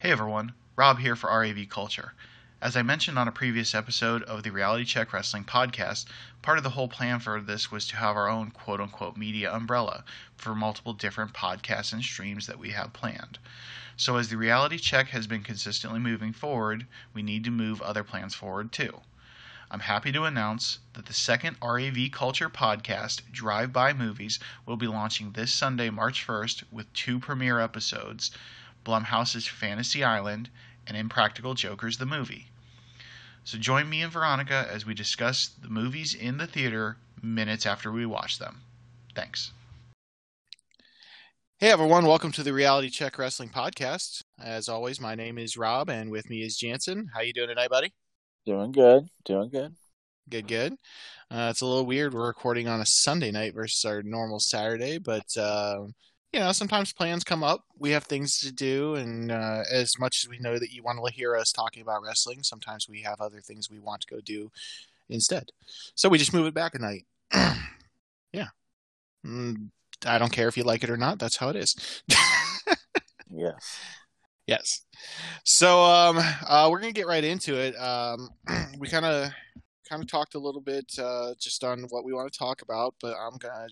Hey everyone, Rob here for RAV Culture. As I mentioned on a previous episode of the Reality Check Wrestling podcast, part of the whole plan for this was to have our own quote unquote media umbrella for multiple different podcasts and streams that we have planned. So, as the Reality Check has been consistently moving forward, we need to move other plans forward too. I'm happy to announce that the second RAV Culture podcast, Drive By Movies, will be launching this Sunday, March 1st, with two premiere episodes Blumhouse's Fantasy Island and Impractical Jokers the movie. So join me and Veronica as we discuss the movies in the theater minutes after we watch them. Thanks. Hey everyone, welcome to the Reality Check Wrestling Podcast. As always, my name is Rob and with me is Janson. How you doing tonight, buddy? Doing good. Doing good. Good, good. Uh, it's a little weird. We're recording on a Sunday night versus our normal Saturday, but uh, you know, sometimes plans come up. We have things to do, and uh, as much as we know that you want to hear us talking about wrestling, sometimes we have other things we want to go do instead. So we just move it back a night. yeah. Mm, I don't care if you like it or not. That's how it is. yes. Yes. So um, uh, we're gonna get right into it. Um, we kind of kind of talked a little bit uh, just on what we want to talk about, but I'm gonna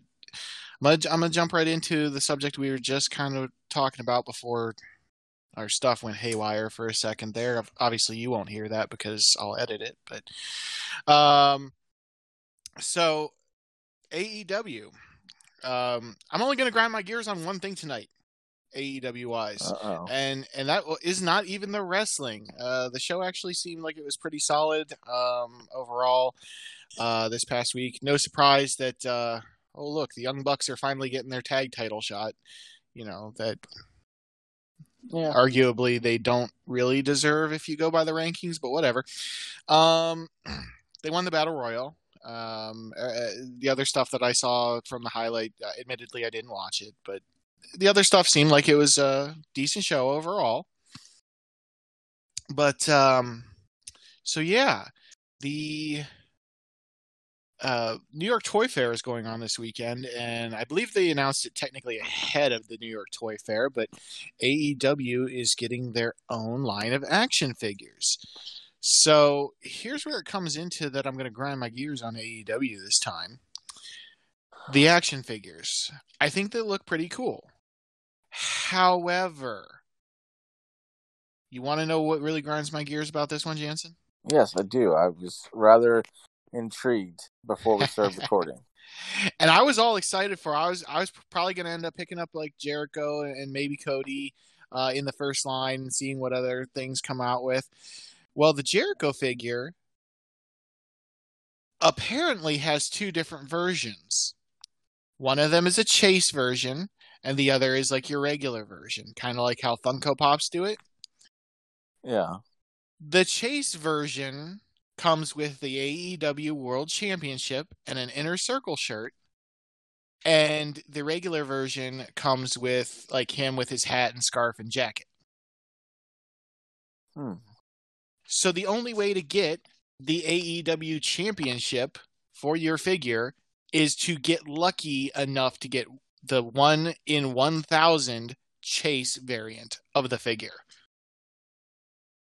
I'm gonna, I'm gonna jump right into the subject we were just kind of talking about before our stuff went haywire for a second there. Obviously, you won't hear that because I'll edit it. But um, so AEW. Um, I'm only gonna grind my gears on one thing tonight. AEW wise, Uh-oh. and and that is not even the wrestling. Uh, the show actually seemed like it was pretty solid um, overall uh, this past week. No surprise that uh, oh look, the Young Bucks are finally getting their tag title shot. You know that Yeah. arguably they don't really deserve if you go by the rankings, but whatever. Um, they won the battle royal. Um, uh, the other stuff that I saw from the highlight, uh, admittedly, I didn't watch it, but the other stuff seemed like it was a decent show overall. But um, so yeah, the uh, New York Toy Fair is going on this weekend, and I believe they announced it technically ahead of the New York Toy Fair, but AEW is getting their own line of action figures. So here's where it comes into that I'm going to grind my gears on AEW this time. The action figures. I think they look pretty cool. However, you want to know what really grinds my gears about this one, Janson? Yes, I do. I was rather intrigued before we started recording. and I was all excited for. I was I was probably going to end up picking up like Jericho and maybe Cody uh, in the first line and seeing what other things come out with. Well, the Jericho figure apparently has two different versions. One of them is a chase version, and the other is like your regular version, kind of like how Funko Pops do it. Yeah. The chase version comes with the AEW World Championship and an inner circle shirt. And the regular version comes with like him with his hat and scarf and jacket. Hmm. So the only way to get the AEW championship for your figure is to get lucky enough to get the one in 1000 chase variant of the figure.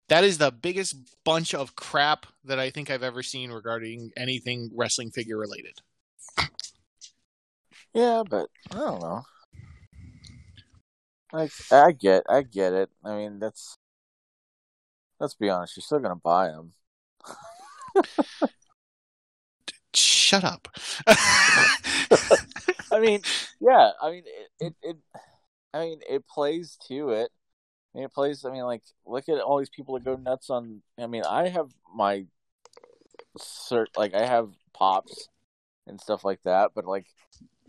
That is the biggest bunch of crap that I think I've ever seen regarding anything wrestling figure related. Yeah, but I don't know. Like I get, I get it. I mean, that's. Let's be honest. You're still gonna buy them. Shut up. I mean, yeah. I mean, it, it, it. I mean, it plays to it. I it plays. I mean, like, look at all these people that go nuts on. I mean, I have my cert, like, I have pops and stuff like that, but like,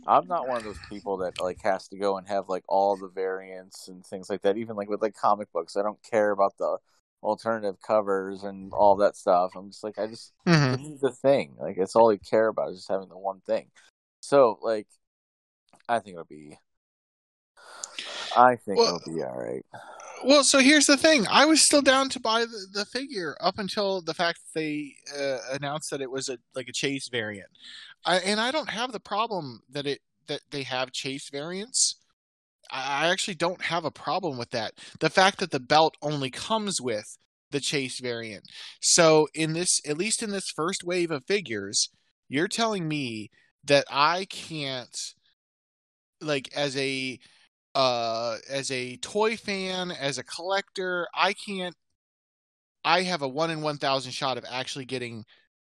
I'm not one of those people that like has to go and have like all the variants and things like that. Even like with like comic books, I don't care about the alternative covers and all that stuff. I'm just like, I just Mhm. is the thing. Like, it's all you care about is just having the one thing. So, like, I think it'll be. I think Well- it'll be all right. Well, so here's the thing. I was still down to buy the, the figure up until the fact that they uh, announced that it was a like a chase variant. I, and I don't have the problem that it that they have chase variants. I actually don't have a problem with that. The fact that the belt only comes with the chase variant. So in this, at least in this first wave of figures, you're telling me that I can't, like, as a uh as a toy fan, as a collector, I can't. I have a one in one thousand shot of actually getting,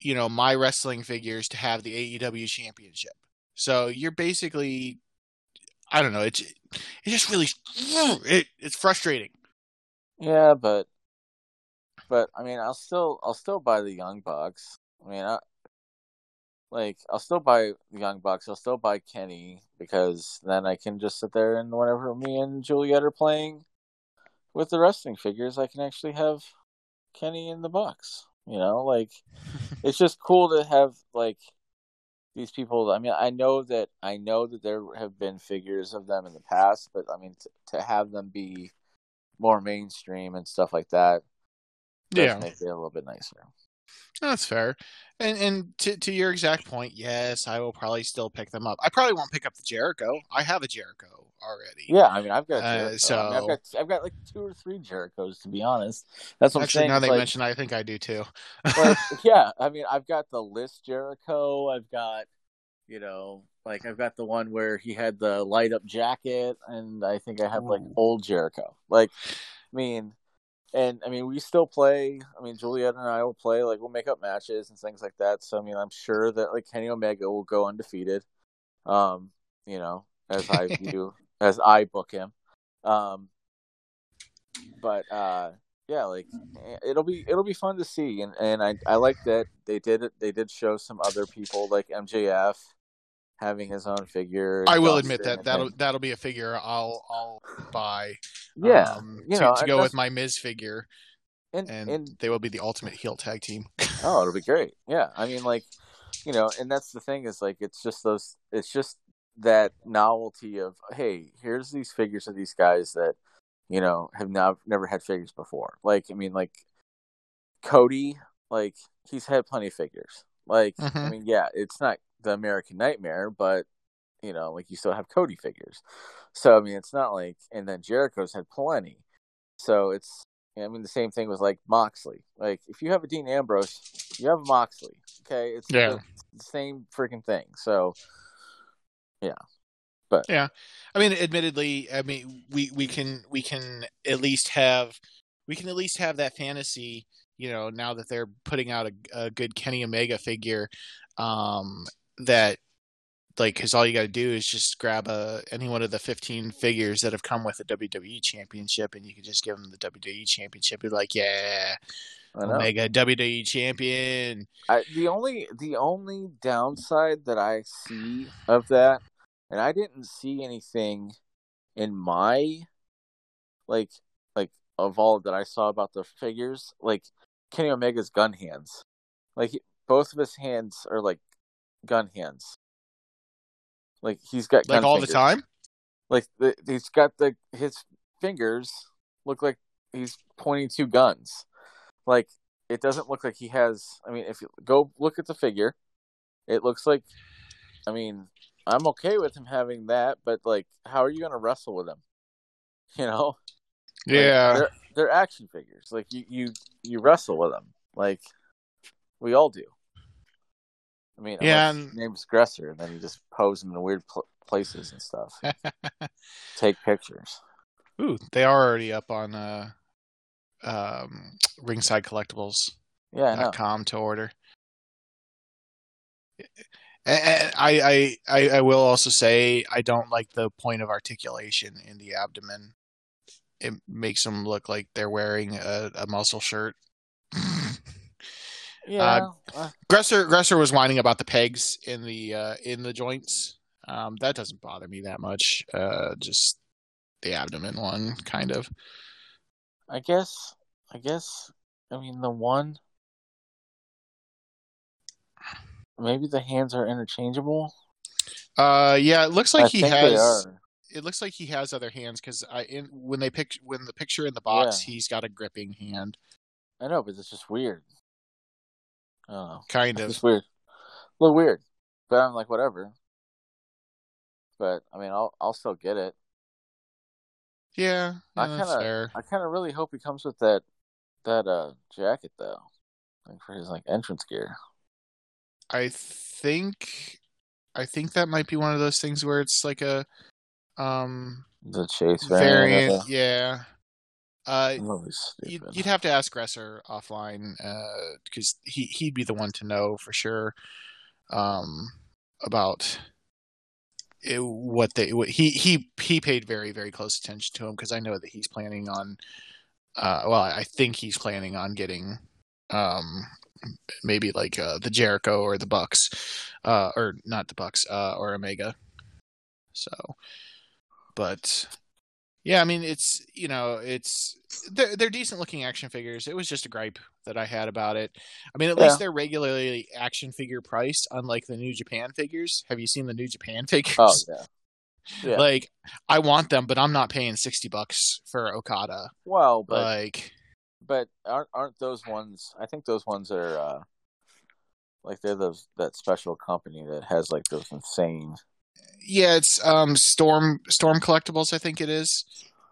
you know, my wrestling figures to have the AEW championship. So you're basically, I don't know. It's it's just really it, it's frustrating. Yeah, but but I mean, I'll still I'll still buy the Young Bucks. I mean, I, like I'll still buy the Young Bucks. I'll still buy Kenny because then I can just sit there and whenever me and Juliet are playing with the wrestling figures, I can actually have Kenny in the Bucks. You know, like it's just cool to have like these people. I mean, I know that I know that there have been figures of them in the past, but I mean, to, to have them be more mainstream and stuff like that, yeah, make it a little bit nicer. That's fair. And and to to your exact point, yes, I will probably still pick them up. I probably won't pick up the Jericho. I have a Jericho already. Yeah, I mean, I've got uh, so I have got I've got like two or three Jerichos to be honest. That's what actually I'm saying. now they like, mention, I think I do too. like, yeah, I mean, I've got the list Jericho. I've got you know, like I've got the one where he had the light up jacket, and I think I have like old Jericho. Like, I mean, and I mean, we still play. I mean, Juliet and I will play. Like, we'll make up matches and things like that. So, I mean, I'm sure that like Kenny Omega will go undefeated. Um, you know, as I view, as I book him. Um, but uh, yeah, like it'll be it'll be fun to see, and and I I like that they did it. They did show some other people like MJF having his own figure. I will admit that that'll that'll be a figure I'll I'll buy. Yeah, um, you to, know, to go with my Miz figure, and, and, and they will be the ultimate heel tag team. oh, it'll be great. Yeah, I mean, like you know, and that's the thing is like it's just those. It's just that novelty of hey, here's these figures of these guys that you know have now never had figures before. Like I mean, like Cody, like he's had plenty of figures. Like Mhm. I mean, yeah, it's not the American Nightmare, but you know, like you still have Cody figures. So I mean, it's not like, and then Jericho's had plenty. So it's, I mean, the same thing with like Moxley. Like if you have a Dean Ambrose, you have Moxley. Okay, it's Yeah. the, the same freaking thing. So yeah. But. Yeah, I mean, admittedly, I mean, we we can we can at least have we can at least have that fantasy. You know, now that they're putting out a, a good Kenny Omega figure, um, that like because all you got to do is just grab a any one of the 15 figures that have come with the WWE Championship, and you can just give them the WWE Championship. Be like, yeah. Omega WWE Champion. I, the only the only downside that I see of that, and I didn't see anything in my like of all that I saw about the figures, like Kenny Omega's gun hands, like he- both of his hands are like gun hands. Like he's got Like all the time. Like the, he's got the his fingers look like he's pointing two guns. Like it doesn't look like he has. I mean, if you go look at the figure, it looks like. I mean, I'm okay with him having that, but like, how are you going to wrestle with him? You know, Like, Yeah. they're, they're action figures. Like you, you, you wrestle with them. Like we all do. I mean, Yeah, and- name's Gresser, and then you just pose them in weird pl- places and stuff. Take pictures. Ooh, they are already up on uh, um, Ringside Collectibles. Yeah, I know. dot com to order. And- I, I, I will also say I don't like the point of articulation in the abdomen. It makes them look like they're wearing a, a muscle shirt. Yeah, uh, Gresser Gresser was whining about the pegs in the uh, in the joints. Um, that doesn't bother me that much. Uh, just the abdomen one, kind of. I guess. I guess. I mean, the one. Maybe the hands are interchangeable. Uh, yeah, it looks like I he has. It looks like he has other hands because I in when they pick when the picture in the box Yeah. he's got a gripping hand, I know, but it's just weird. I don't know. kind of. just weird. A little weird, but I'm like whatever. But I mean, I'll I'll still get it. Yeah, I kinda- fair. I kind of really hope he comes with that that uh jacket though, like for his like entrance gear. I think I think that might be one of those things where it's like a um The chase variant. variant. Yeah. Uh, the- I'm always you'd, you'd have to ask Gresser offline uh, because he he'd be the one to know for sure um, about it, what they what he he he paid very very close attention to him because I know that he's planning on uh, well I think he's planning on getting um, maybe like uh, the Jericho or the Bucks uh, or not the Bucks uh, or Omega so but yeah, I mean it's you know it's they're, they're decent looking action figures. It was just a gripe that I had about it. I mean, at Yeah. least they're regularly action figure priced, unlike the New Japan figures. Have you seen the New Japan figures? Oh yeah. Yeah. Like I want them, but I'm not paying sixty bucks for Okada. well, but like but aren't aren't those ones? I think those ones are uh like they're those that special company that has like those insane. Yeah, it's um Storm Storm Collectibles, I think it is.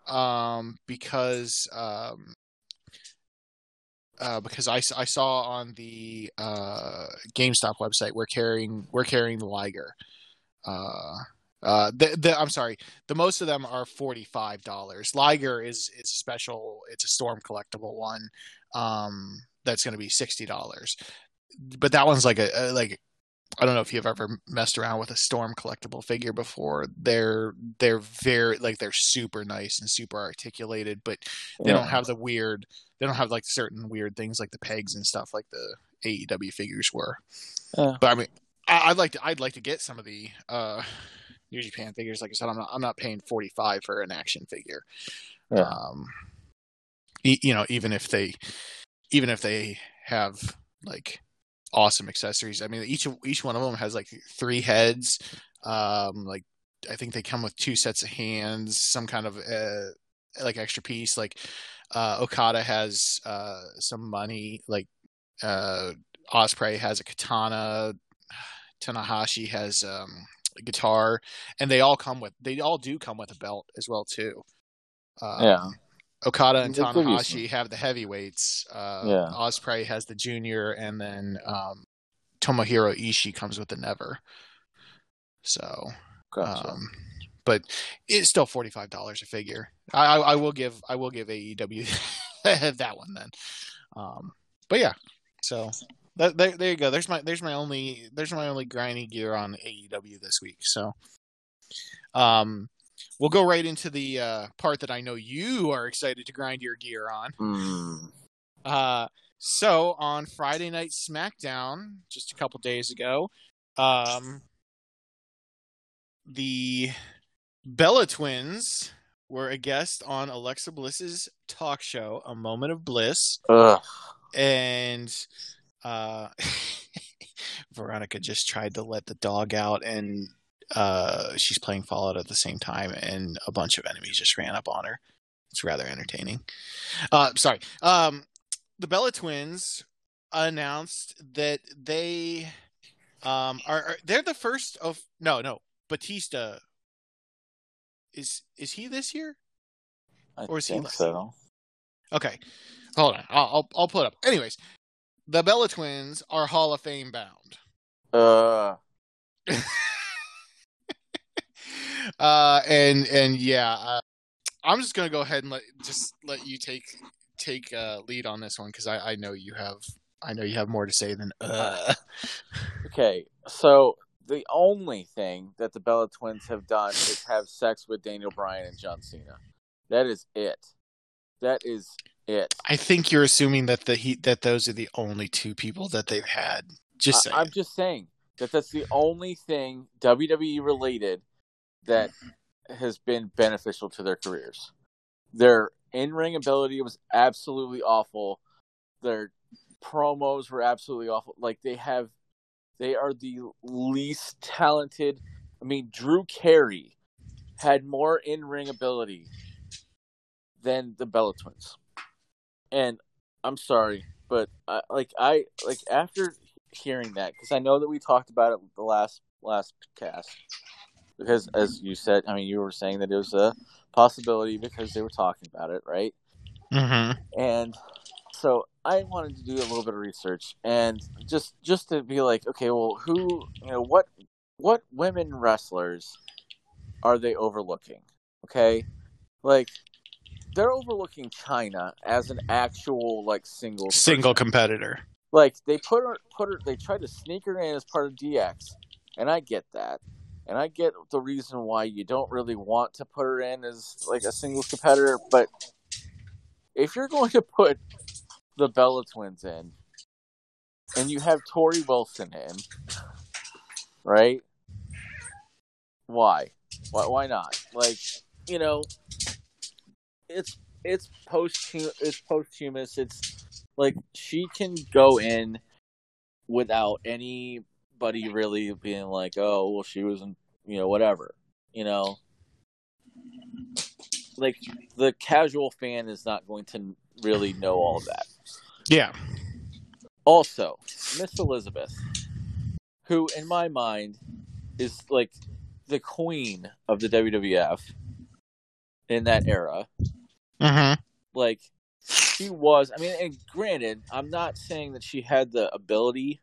Um because um uh, because I, I saw on the uh, GameStop website we're carrying we're carrying the Liger. Uh, uh, the, the I'm sorry, the most of them are forty five dollars. Liger is is a special. It's a Storm collectible one. Um, that's going to be sixty dollars. But that one's like a, a like I don't know if you've ever messed around with a Storm collectible figure before. They're they're very like they're super nice and super articulated, but they Yeah. don't have the weird. They don't have like certain weird things like the pegs and stuff like the AEW figures were. Yeah. But I mean, I, I'd like to. I'd like to get some of the uh, New Japan figures. Like I said, I'm not. I'm not paying forty five for an action figure. Yeah. Um, e- you know, even if they, even if they have like awesome accessories. I mean, each each one of them has like three heads. Um, like I think they come with two sets of hands, some kind of uh, like extra piece. Like uh, Okada has uh, some money. Like uh, Ospreay has a katana. Tanahashi has um, a guitar, and they all come with. They all do come with a belt as well too. Um, Yeah. Okada and you Tanahashi have the heavyweights. Uh, Yeah. Ospreay has the junior, and then um, Tomohiro Ishii comes with the never. So, Gotcha. um, but it's still forty five dollars a figure. I, I, I will give I will give AEW that one then. Um, but yeah, so that, there there you go. There's my there's my only there's my only grindy gear on AEW this week. So, um, we'll go right into the uh, part that I know you are excited to grind your gear on. Mm. Uh, so on Friday Night SmackDown, just a couple days ago, um, the Bella Twins were a guest on Alexa Bliss's talk show, A Moment of Bliss, Ugh. and uh, Veronica just tried to let the dog out, and uh, she's playing Fallout at the same time, and a bunch of enemies just ran up on her. It's rather entertaining. Uh, sorry. Um, the Bella Twins announced that they um, are, are they're the first of no no Batista is is he this year? I Or is he so. Okay, hold on. I'll I'll, I'll pull it up. Anyways, the Bella Twins are Hall of Fame bound. Uh, uh, and and yeah, uh, I'm just gonna go ahead and let just let you take take uh, lead on this one because I I know you have I know you have more to say than uh. okay, so the only thing that the Bella Twins have done is have sex with Daniel Bryan and John Cena. That is it. That is it. I think you're assuming that the he that those are the only two people that they've had. Just saying. I, am just saying that that's the only thing WWE related that has been beneficial to their careers. Their in ring ability was absolutely awful. Their promos were absolutely awful. Like they have, they are the least talented. I mean, Drew Carey had more in ring ability than the Bella Twins, and I'm sorry, but I, like I like after hearing that because I know that we talked about it the last last cast because as you said, I mean you were saying that it was a possibility because they were talking about it, right? Mm-hmm. And so I wanted to do a little bit of research and just just to be like, okay, well, who, you know, what what women wrestlers are they overlooking? Okay, like they're overlooking Chyna as an actual like single Single person. competitor. Like they put her put her they tried to sneak her in as part of DX, and I get that. And I get the reason why you don't really want to put her in as like a singles competitor, but if you're going to put the Bella twins in and you have Torrie Wilson in, right? Why? Why why not? Like, you know, it's it's post it's posthumous. It's like she can go in without anybody really being like, "Oh, well, she was in," you know, whatever. You know, like the casual fan is not going to really know all of that. Yeah. Also, Miss Elizabeth, who in my mind is like the queen of the WWF in that era. Mm-hmm. Like she was. I mean, and granted, I'm not saying that she had the ability,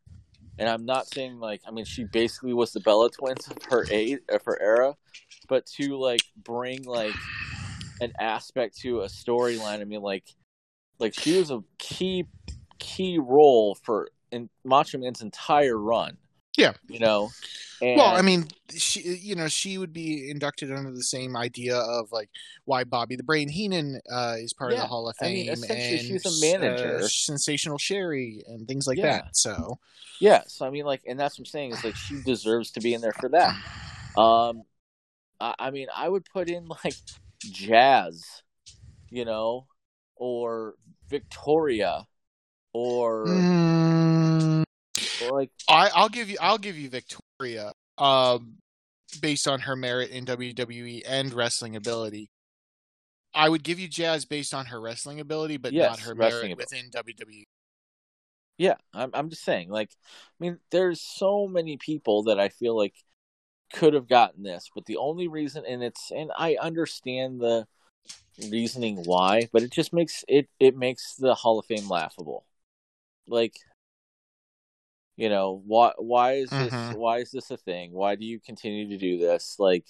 and I'm not saying like I mean she basically was the Bella Twins of her age of her era, but to like bring like an aspect to a storyline. I mean, like like she was a key key role for in Macho Man's entire run. Yeah. you know. And, Well, I mean, she, you know, she would be inducted under the same idea of like why Bobby the Brain Heenan uh, is part of the Hall of Fame. I mean, essentially and she's a manager. uh, Sensational Sherri, and things like Yeah. that. So, Yeah, so I mean, like, and that's what I'm saying is like she deserves to be in there for that. Um, I, I mean, I would put in like Jazz, you know, or Victoria, or, Mm, like I, I'll give you, I'll give you Victoria, um, based on her merit in WWE and wrestling ability. I would give you Jazz based on her wrestling ability, but Yes, not her merit within E. WWE. Yeah, I'm I'm just saying, like, I mean, there's so many people that I feel like could have gotten this, but the only reason, and it's, and I understand the reasoning why, but it just makes it it makes the Hall of Fame laughable. Like, you know, why why is this Mhm. why is this a thing? Why do you continue to do this? Like,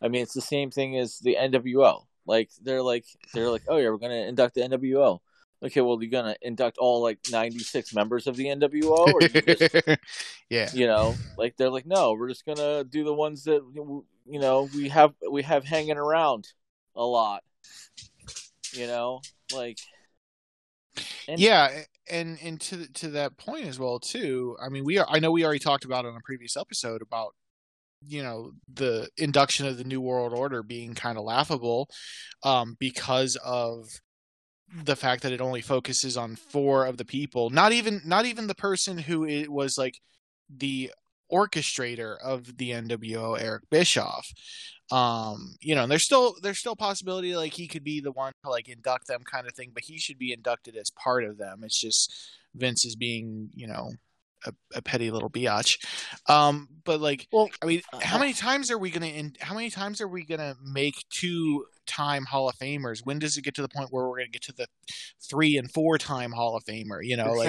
I mean, it's the same thing as the NWO. Like, they're like they're like, oh yeah, we're gonna induct the NWO okay, well, you're gonna induct all like 96 members of the NWO, or you just, yeah. you know, like they're like, no, we're just gonna do the ones that you know we have we have hanging around a lot, you know, like, and, yeah and and to to that point as well too i mean we are i know we already talked about on a previous episode about you know the induction of the new world order being kind of laughable um because of the fact that it only focuses on four of the people not even not even the person who it was like the orchestrator of the NWO Eric Bischoff. Um you know there's still there's still possibility like he could be the one to like induct them kind of thing but he should be inducted as part of them. It's just vince is being you know a, a petty little biatch. Um but like well, i mean how uh, many times are we gonna in, how many times are we gonna make two time hall of famers? When does it get to the point where we're gonna get to the three and four time hall of famer? You know like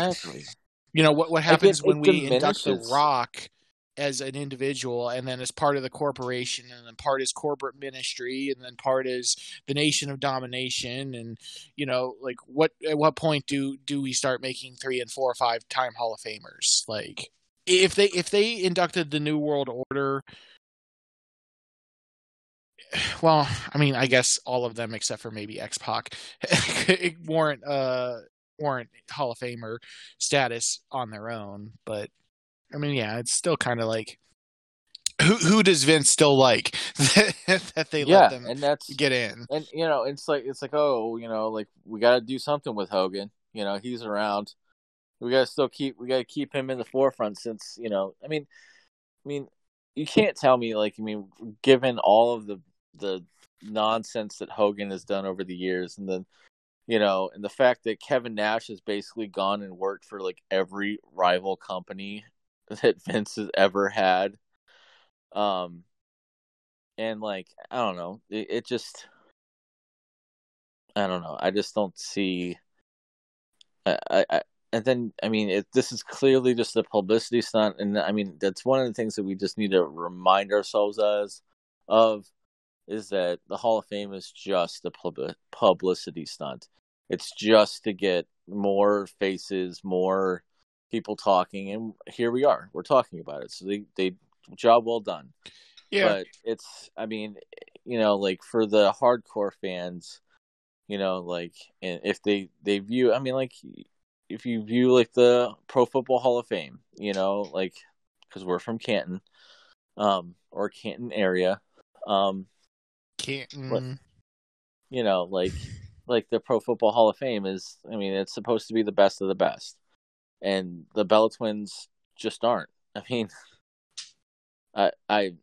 you know what what happens it- when it we induct the rock as an individual and then as part of the corporation and then part is corporate ministry and then part is the nation of domination. And you know like what at what point do do we start making three and four or five time hall of famers? Like if they if they inducted the new world order well i mean i guess all of them except for maybe x-pac warrant uh warrant hall of famer status on their own but i mean yeah it's still kind of like who who does vince still like that they yeah, let them and that's get in and you know it's like it's like oh you know like we got to do something with Hogan. You know he's around. We got to still keep we got to keep him in the forefront since you know I mean I mean you can't tell me like I mean given all of the the nonsense that Hogan has done over the years and then you know and the fact that Kevin Nash has basically gone and worked for like every rival company that Vince has ever had um and like I don't know, it, it just I don't know. I just don't see. I, I, I and then I mean, it, this is clearly just a publicity stunt, and I mean that's one of the things that we just need to remind ourselves as of is that the Hall of Fame is just a pub- publicity stunt. It's just to get more faces, more people talking, and here we are. We're talking about it. So they they job well done. Yeah. But it's I mean, you know, like for the hardcore fans, you know, like and if they they view I mean like if you view like the Pro Football Hall of Fame, you know, like cuz we're from Canton um or Canton area, um Canton. you know, like like the Pro Football Hall of Fame is I mean, it's supposed to be the best of the best. And the Bella Twins just aren't. I mean, I I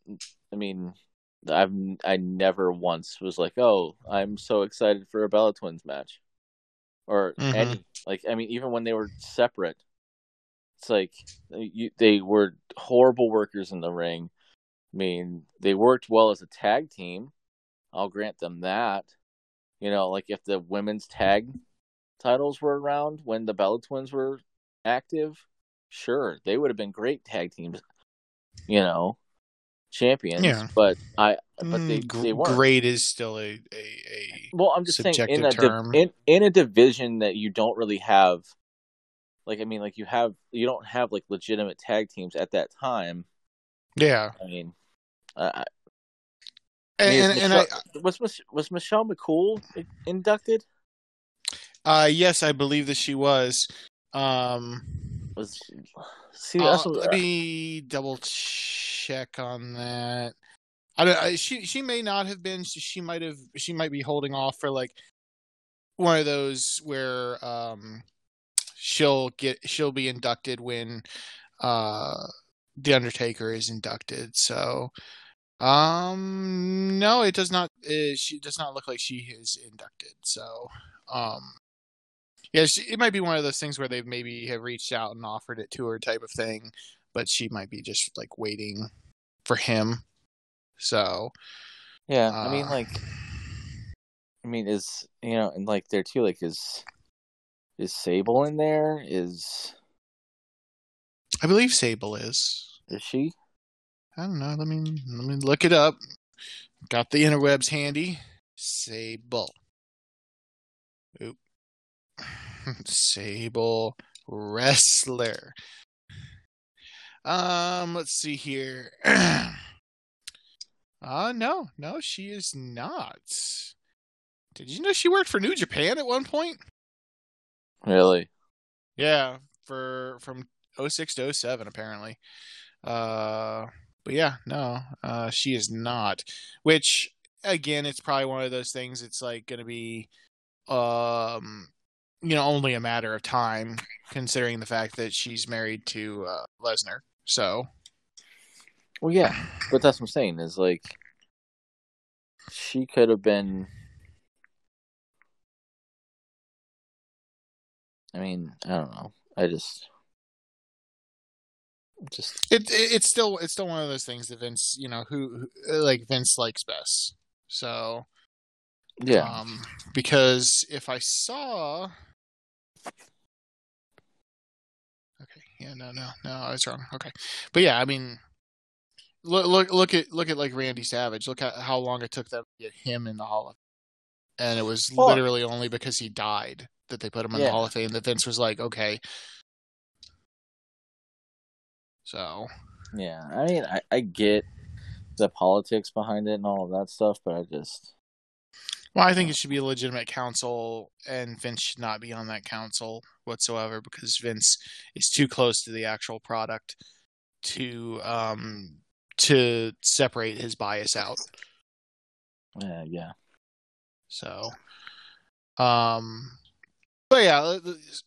I mean, I've I never once was like, "Oh, I'm so excited for a Bella Twins match." Or Mhm. any like I mean, even when they were separate, it's like you, they were horrible workers in the ring. I mean, they worked well as a tag team. I'll grant them that. You know, like if the women's tag titles were around when the Bella Twins were active, sure, they would have been great tag teams. You know, champions. Yeah. But I, but they Mm, they weren't. great is still a, a, a Well, I'm just saying in a subjective di- term. in in a division that you don't really have, like I mean, like you have you don't have like legitimate tag teams at that time. yeah. I mean, uh, I And, mean, and, and I, Michelle- was was Michelle McCool inducted? uh, yes, I believe that she was. Um, Was see uh, that's what- let me double check on that. I don't. I, she she may not have been. She, she might have. She might be holding off for like one of those where um she'll get she'll be inducted when uh the Undertaker is inducted. So um no, it does not. Uh, she does not look like she is inducted. So um yeah, she, it might be one of those things where they've maybe have reached out and offered it to her type of thing, but she might be just like waiting for him. So yeah. I mean, uh, like, I mean, is you know, and like there too, like, is is Sable in there? Is I believe Sable is. is she? I don't know. Let me let me look it up. Got the interwebs handy. Sable. Sable wrestler. Um, let's see here. uh no, no, she is not. Did you know she worked for New Japan at one point? Really? Yeah, for from 06 to 07 apparently. Uh but yeah, no, uh she is not. Which again, it's probably one of those things it's like going to be um you know, only a matter of time considering the fact that she's married to uh Lesnar. So, Well, yeah, but that's what I'm saying is like she could have been. I mean, I don't know. I just, just it, it it's still it's still one of those things that Vince, you know, who, who like Vince likes best. So, yeah, Um, because if I saw, yeah, no, no, no, I was wrong. Okay, but yeah, I mean, look, look, look at look at like Randy Savage. Look at how long it took them to get him in the Hall of, and it was Well- literally only because he died that they put him in the Hall of Fame. That Vince was like, okay. So yeah. I mean, I, I get the politics behind it and all of that stuff, but I just, Well, I think it should be a legitimate council, and Vince should not be on that council whatsoever because Vince is too close to the actual product to um to separate his bias out. yeah, yeah, So, um, but yeah,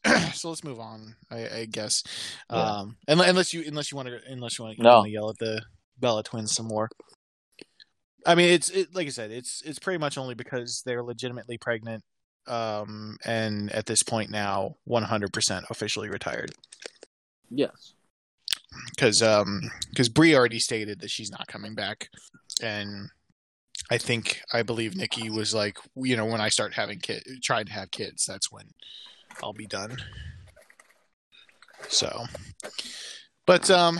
so let's move on. I, I guess, Yeah. um, unless, unless you unless you want to unless you want to No. yell at the Bella twins some more. I mean, it's it, like I said, it's it's pretty much only because they're legitimately pregnant, um, and at this point now, one hundred percent officially retired. yes, Because um, because Brie already stated that she's not coming back, and I think I believe Nikki was like, you know, when I start having kid, trying to have kids, that's when I'll be done. So, but um,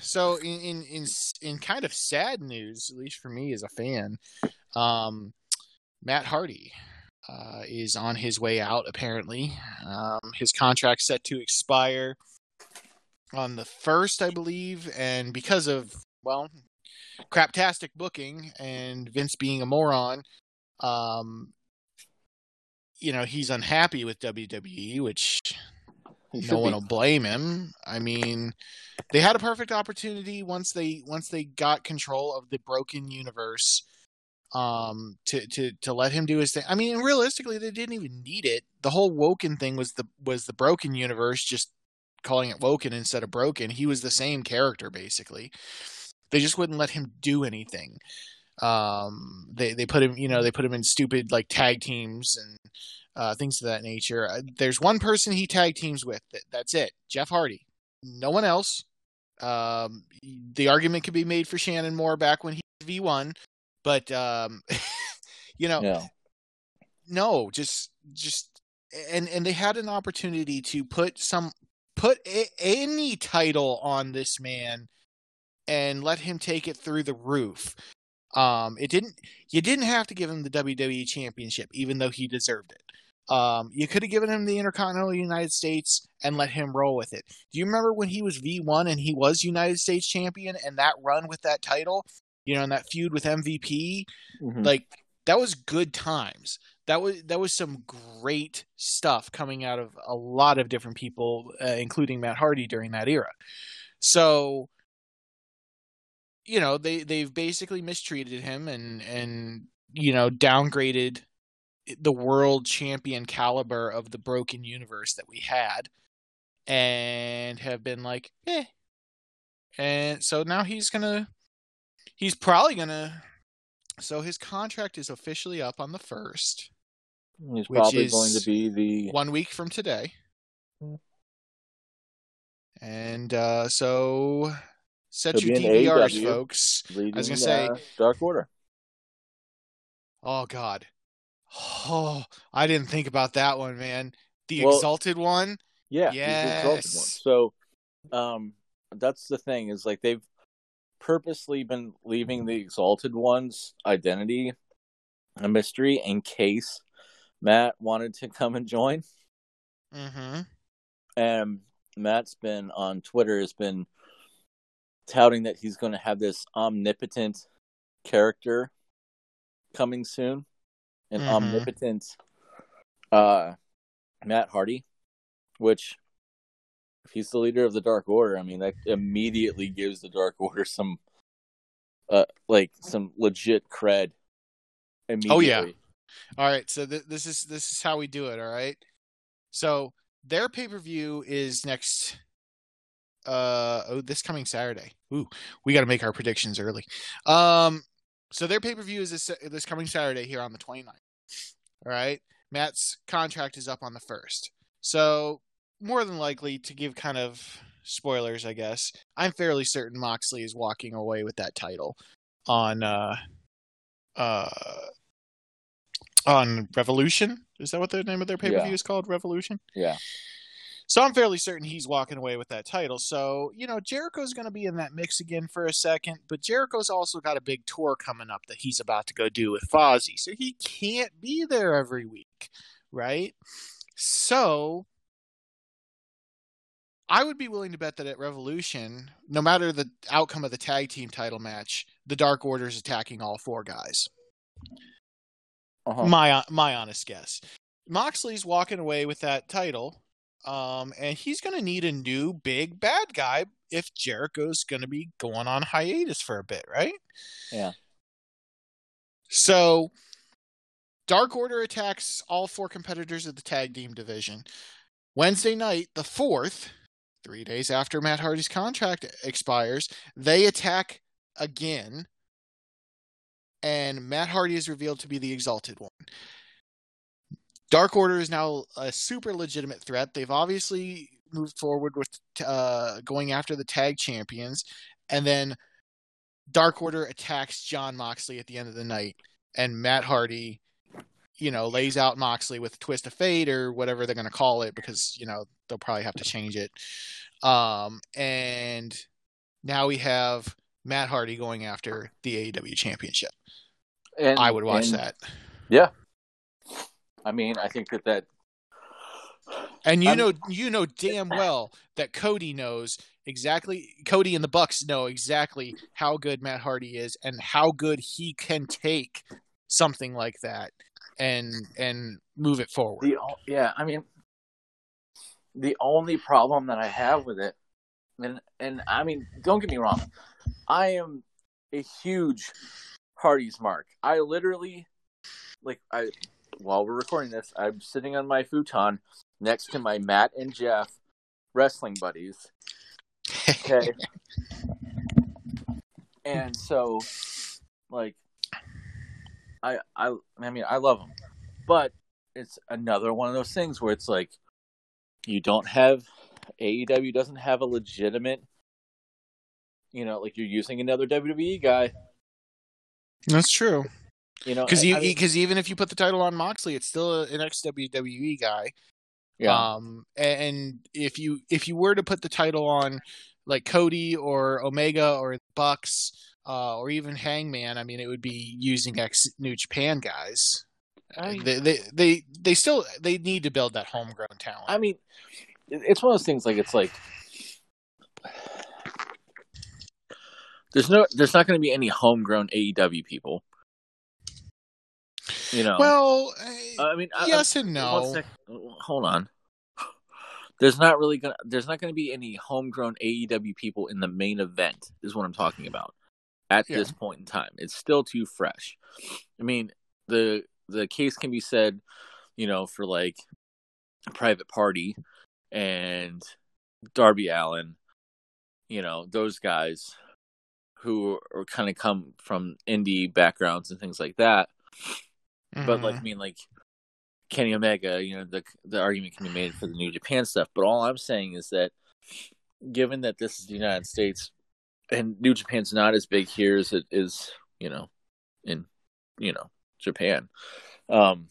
so in in in, in kind of sad news, at least for me as a fan, um, Matt Hardy uh, is on his way out. Apparently, um, his contract set to expire on the first, I believe, and because of well, craptastic booking and Vince being a moron, um, you know, he's unhappy with WWE, which no one will blame him. I mean, they had a perfect opportunity once they once they got control of the broken universe um to to to let him do his thing. I mean, realistically they didn't even need it. The whole Woken thing was the was the broken universe just calling it Woken instead of broken. He was the same character basically. They just wouldn't let him do anything. Um, they they put him, you know, they put him in stupid like tag teams and uh, things of that nature. Uh, there's one person he tag teams with. That, that's it, Jeff Hardy. No one else. Um, the argument could be made for Shannon Moore back when he was V1, but um, you know, Yeah. no, just just and and they had an opportunity to put some put a, any title on this man and let him take it through the roof. Um, it didn't. You didn't have to give him the WWE Championship, even though he deserved it. Um, you could have given him the Intercontinental United States and let him roll with it. Do you remember when he was V1 and he was United States Champion and that run with that title? You know, and that feud with MVP Mhm. like that was good times that was that was some great stuff coming out of a lot of different people uh, including Matt Hardy during that era so you know they they've basically mistreated him and and you know downgraded the world champion caliber of the broken universe that we had and have been like eh and so now he's gonna he's probably gonna so his contract is officially up on the first, He's probably going to be the one week from today. Mm. And uh, so set He'll your DVRs, folks. leading, was gonna say- uh, Dark Order. Oh God. Oh, I didn't think about that one, man. The Well- exalted one. Yeah, he's the exalted one. Yes. So, um, that's the thing is like they've purposely been leaving the exalted one's identity a mystery in case Matt wanted to come and join. Mm-hmm. And Matt's been on Twitter has been touting that he's going to have this omnipotent character coming soon, an Mhm. omnipotent uh, Matt Hardy, which if he's the leader of the Dark Order, I mean that immediately gives the Dark Order some uh like some legit cred. Immediately. Oh, yeah. All right, so th- this is this is how we do it. All right, so their pay per view is next. Uh oh, this coming Saturday. Ooh, we got to make our predictions early. Um, so their pay per view is this this coming Saturday here on the 29th. All right, Matt's contract is up on the first, so more than likely to give kind of spoilers, I guess. I'm fairly certain Moxley is walking away with that title on uh uh on Revolution. Is that what the name of their pay per view Yeah. is called? Revolution. Yeah. So I'm fairly certain he's walking away with that title. So, you know, Jericho's going to be in that mix again for a second, but Jericho's also got a big tour coming up that he's about to go do with Fozzy. So he can't be there every week, right? So I would be willing to bet that at Revolution, no matter the outcome of the tag team title match, the Dark Order is attacking all four guys. Uh-huh. My my honest guess. Moxley's walking away with that title, um, and he's going to need a new big bad guy if Jericho's going to be going on hiatus for a bit, right? Yeah. So, Dark Order attacks all four competitors of the tag team division. Wednesday night, the fourth, three days after Matt Hardy's contract expires, they attack again, and Matt Hardy is revealed to be the Exalted One. Dark Order is now a super legitimate threat. They've obviously moved forward with uh, going after the tag champions, and then Dark Order attacks Jon Moxley at the end of the night, and Matt Hardy, you know, lays out Moxley with a twist of fate or whatever they're going to call it because you know they'll probably have to change it. Um, and now we have Matt Hardy going after the AEW Championship. And I would watch and- that. Yeah. I mean, I think that that And you I'm- know, you know damn well that Cody knows exactly. Cody and the Bucks know exactly how good Matt Hardy is and how good he can take something like that and and move it forward. the yeah, I mean, the only problem that I have with it, and and I mean, don't get me wrong, I am a huge Hardy's mark. I literally, like, I while we're recording this, I'm sitting on my futon next to my Matt and Jeff wrestling buddies. Okay. and so, like, I I I mean I love them, but it's another one of those things where it's like you don't have AEW doesn't have a legitimate, you know, like you're using another WWE guy, That's true. You know, Because I- I mean, because even if you put the title on Moxley, it's still an ex WWE guy. yeah, Um, and if you if you were to put the title on like Cody or Omega or Bucks uh, or even Hangman, I mean, it would be using ex New Japan guys. I mean- they, they they they still they need to build that homegrown talent. I mean, it's one of those things. Like it's like there's no, there's not going to be any homegrown AEW people. You know, well, uh, I mean, I- yes and no. sec- hold on. There's not really gonna. There's not going to be any homegrown AEW people in the main event. Is what I'm talking about. At Yeah. this point in time, it's still too fresh. I mean, the the case can be said, you know, for like Private Party and Darby Allin. You know, those guys who are kind of come from indie backgrounds and things like that but like I Mhm. mean like Kenny Omega, you know, the the argument can be made for the New Japan stuff, but all I'm saying is that given that this is the United States and New Japan's not as big here as it is, you know, in you know, Japan. Um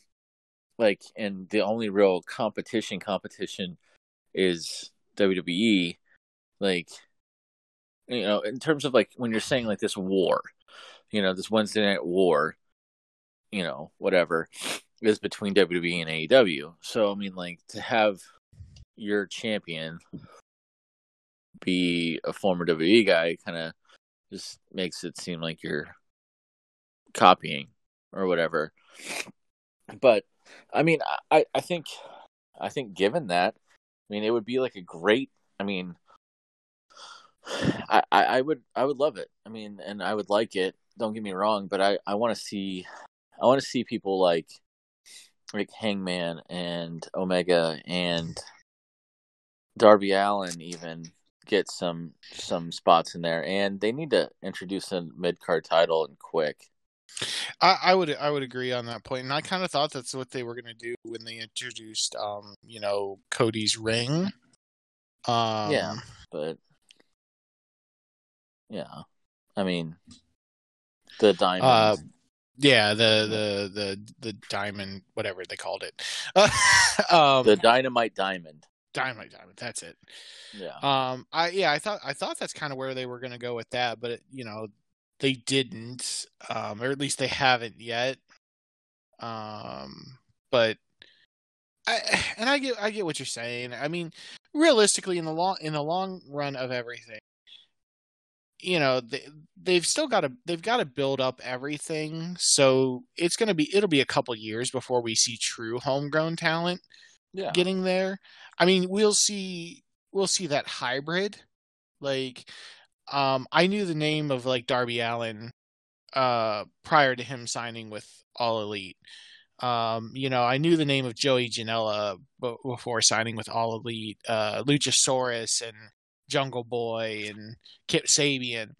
like and the only real competition competition is WWE like you know, in terms of like when you're saying like this war, you know, this Wednesday night war, you know, whatever is between WWE and AEW. So I mean, like to have your champion be a former WWE guy, kind of just makes it seem like you're copying or whatever. But I mean, I I think I think given that, I mean, it would be like a great. I mean, I I, I would I would love it. I mean, and I would like it. Don't get me wrong, but I I want to see I want to see people like like Hangman and Omega and Darby Allin even get some some spots in there, and they need to introduce a mid card title and quick. I, I would I would agree on that point, and I kind of thought that's what they were going to do when they introduced, um, you know, Cody's ring. Um, Yeah. But yeah, I mean the diamond. Uh, yeah, the the the the diamond, whatever they called it, um, the dynamite diamond. diamond, diamond. That's it. Yeah. Um, I yeah, I thought I thought that's kind of where they were going to go with that, but it, you know, they didn't, um, or at least they haven't yet. Um, but I and I get I get what you're saying. I mean, realistically, in the long in the long run of everything, you know, they they've still got to they've got to build up everything. So it's gonna be it'll be a couple years before we see true homegrown talent yeah. getting there. I mean, we'll see we'll see that hybrid. Like um I knew the name of like Darby Allin uh prior to him signing with All Elite. Um you know, I knew the name of Joey Janela b- before signing with All Elite, uh Luchasaurus and Jungle Boy and Kip Sabian.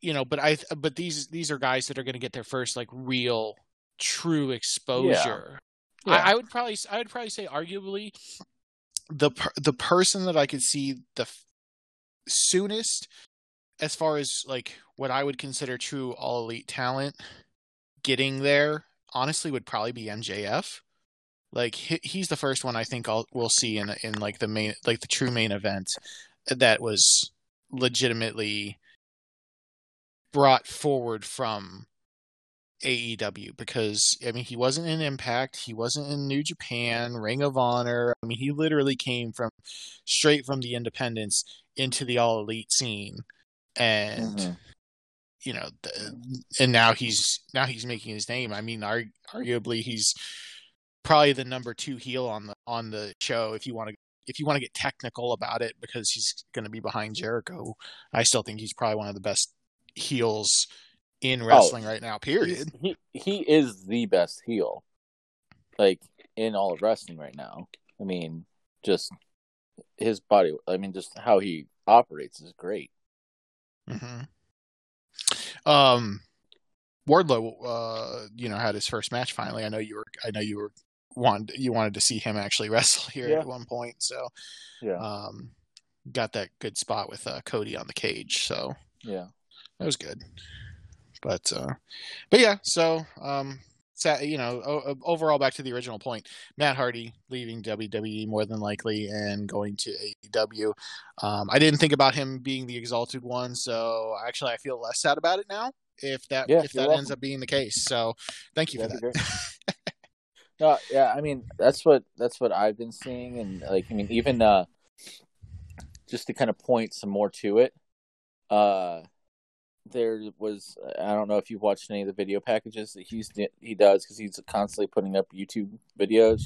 You know, but I but these these are guys that are going to get their first like real true exposure. Yeah. I, I would probably I would probably say arguably the per, the person that I could see the f- soonest as far as like what I would consider true all elite talent getting there honestly would probably be MJF. Like he, he's the first one I think I'll we'll see in in like the main like the true main event that was legitimately brought forward from AEW because I mean he wasn't in Impact, he wasn't in New Japan, Ring of Honor. I mean he literally came from straight from the independents into the all elite scene and mm-hmm. you know the, and now he's now he's making his name. I mean arg- arguably he's probably the number 2 heel on the on the show if you want to if you want to get technical about it because he's going to be behind Jericho. I still think he's probably one of the best heels in oh, wrestling oh, right now. Period. He he is the best heel, like in all of wrestling right now. I mean, just his body. I mean, just how he operates is great. Mm-hmm. Um, Wardlow, uh, you know, had his first match finally. I know you were. I know you were wanted you wanted to see him actually wrestle here yeah. at one point. So, yeah, um, got that good spot with uh, Cody on the cage. So, yeah, that was good. But uh, but yeah, so um, you know, overall, back to the original point, Matt Hardy leaving WWE more than likely and going to AEW. Um, I didn't think about him being the exalted one, so actually, I feel less sad about it now. If that yeah, if that welcome. ends up being the case, so thank you That'd for that. no, yeah, I mean that's what that's what I've been seeing, and like I mean even uh, just to kind of point some more to it, uh, there was I don't know if you've watched any of the video packages that he's he does because he's constantly putting up YouTube videos.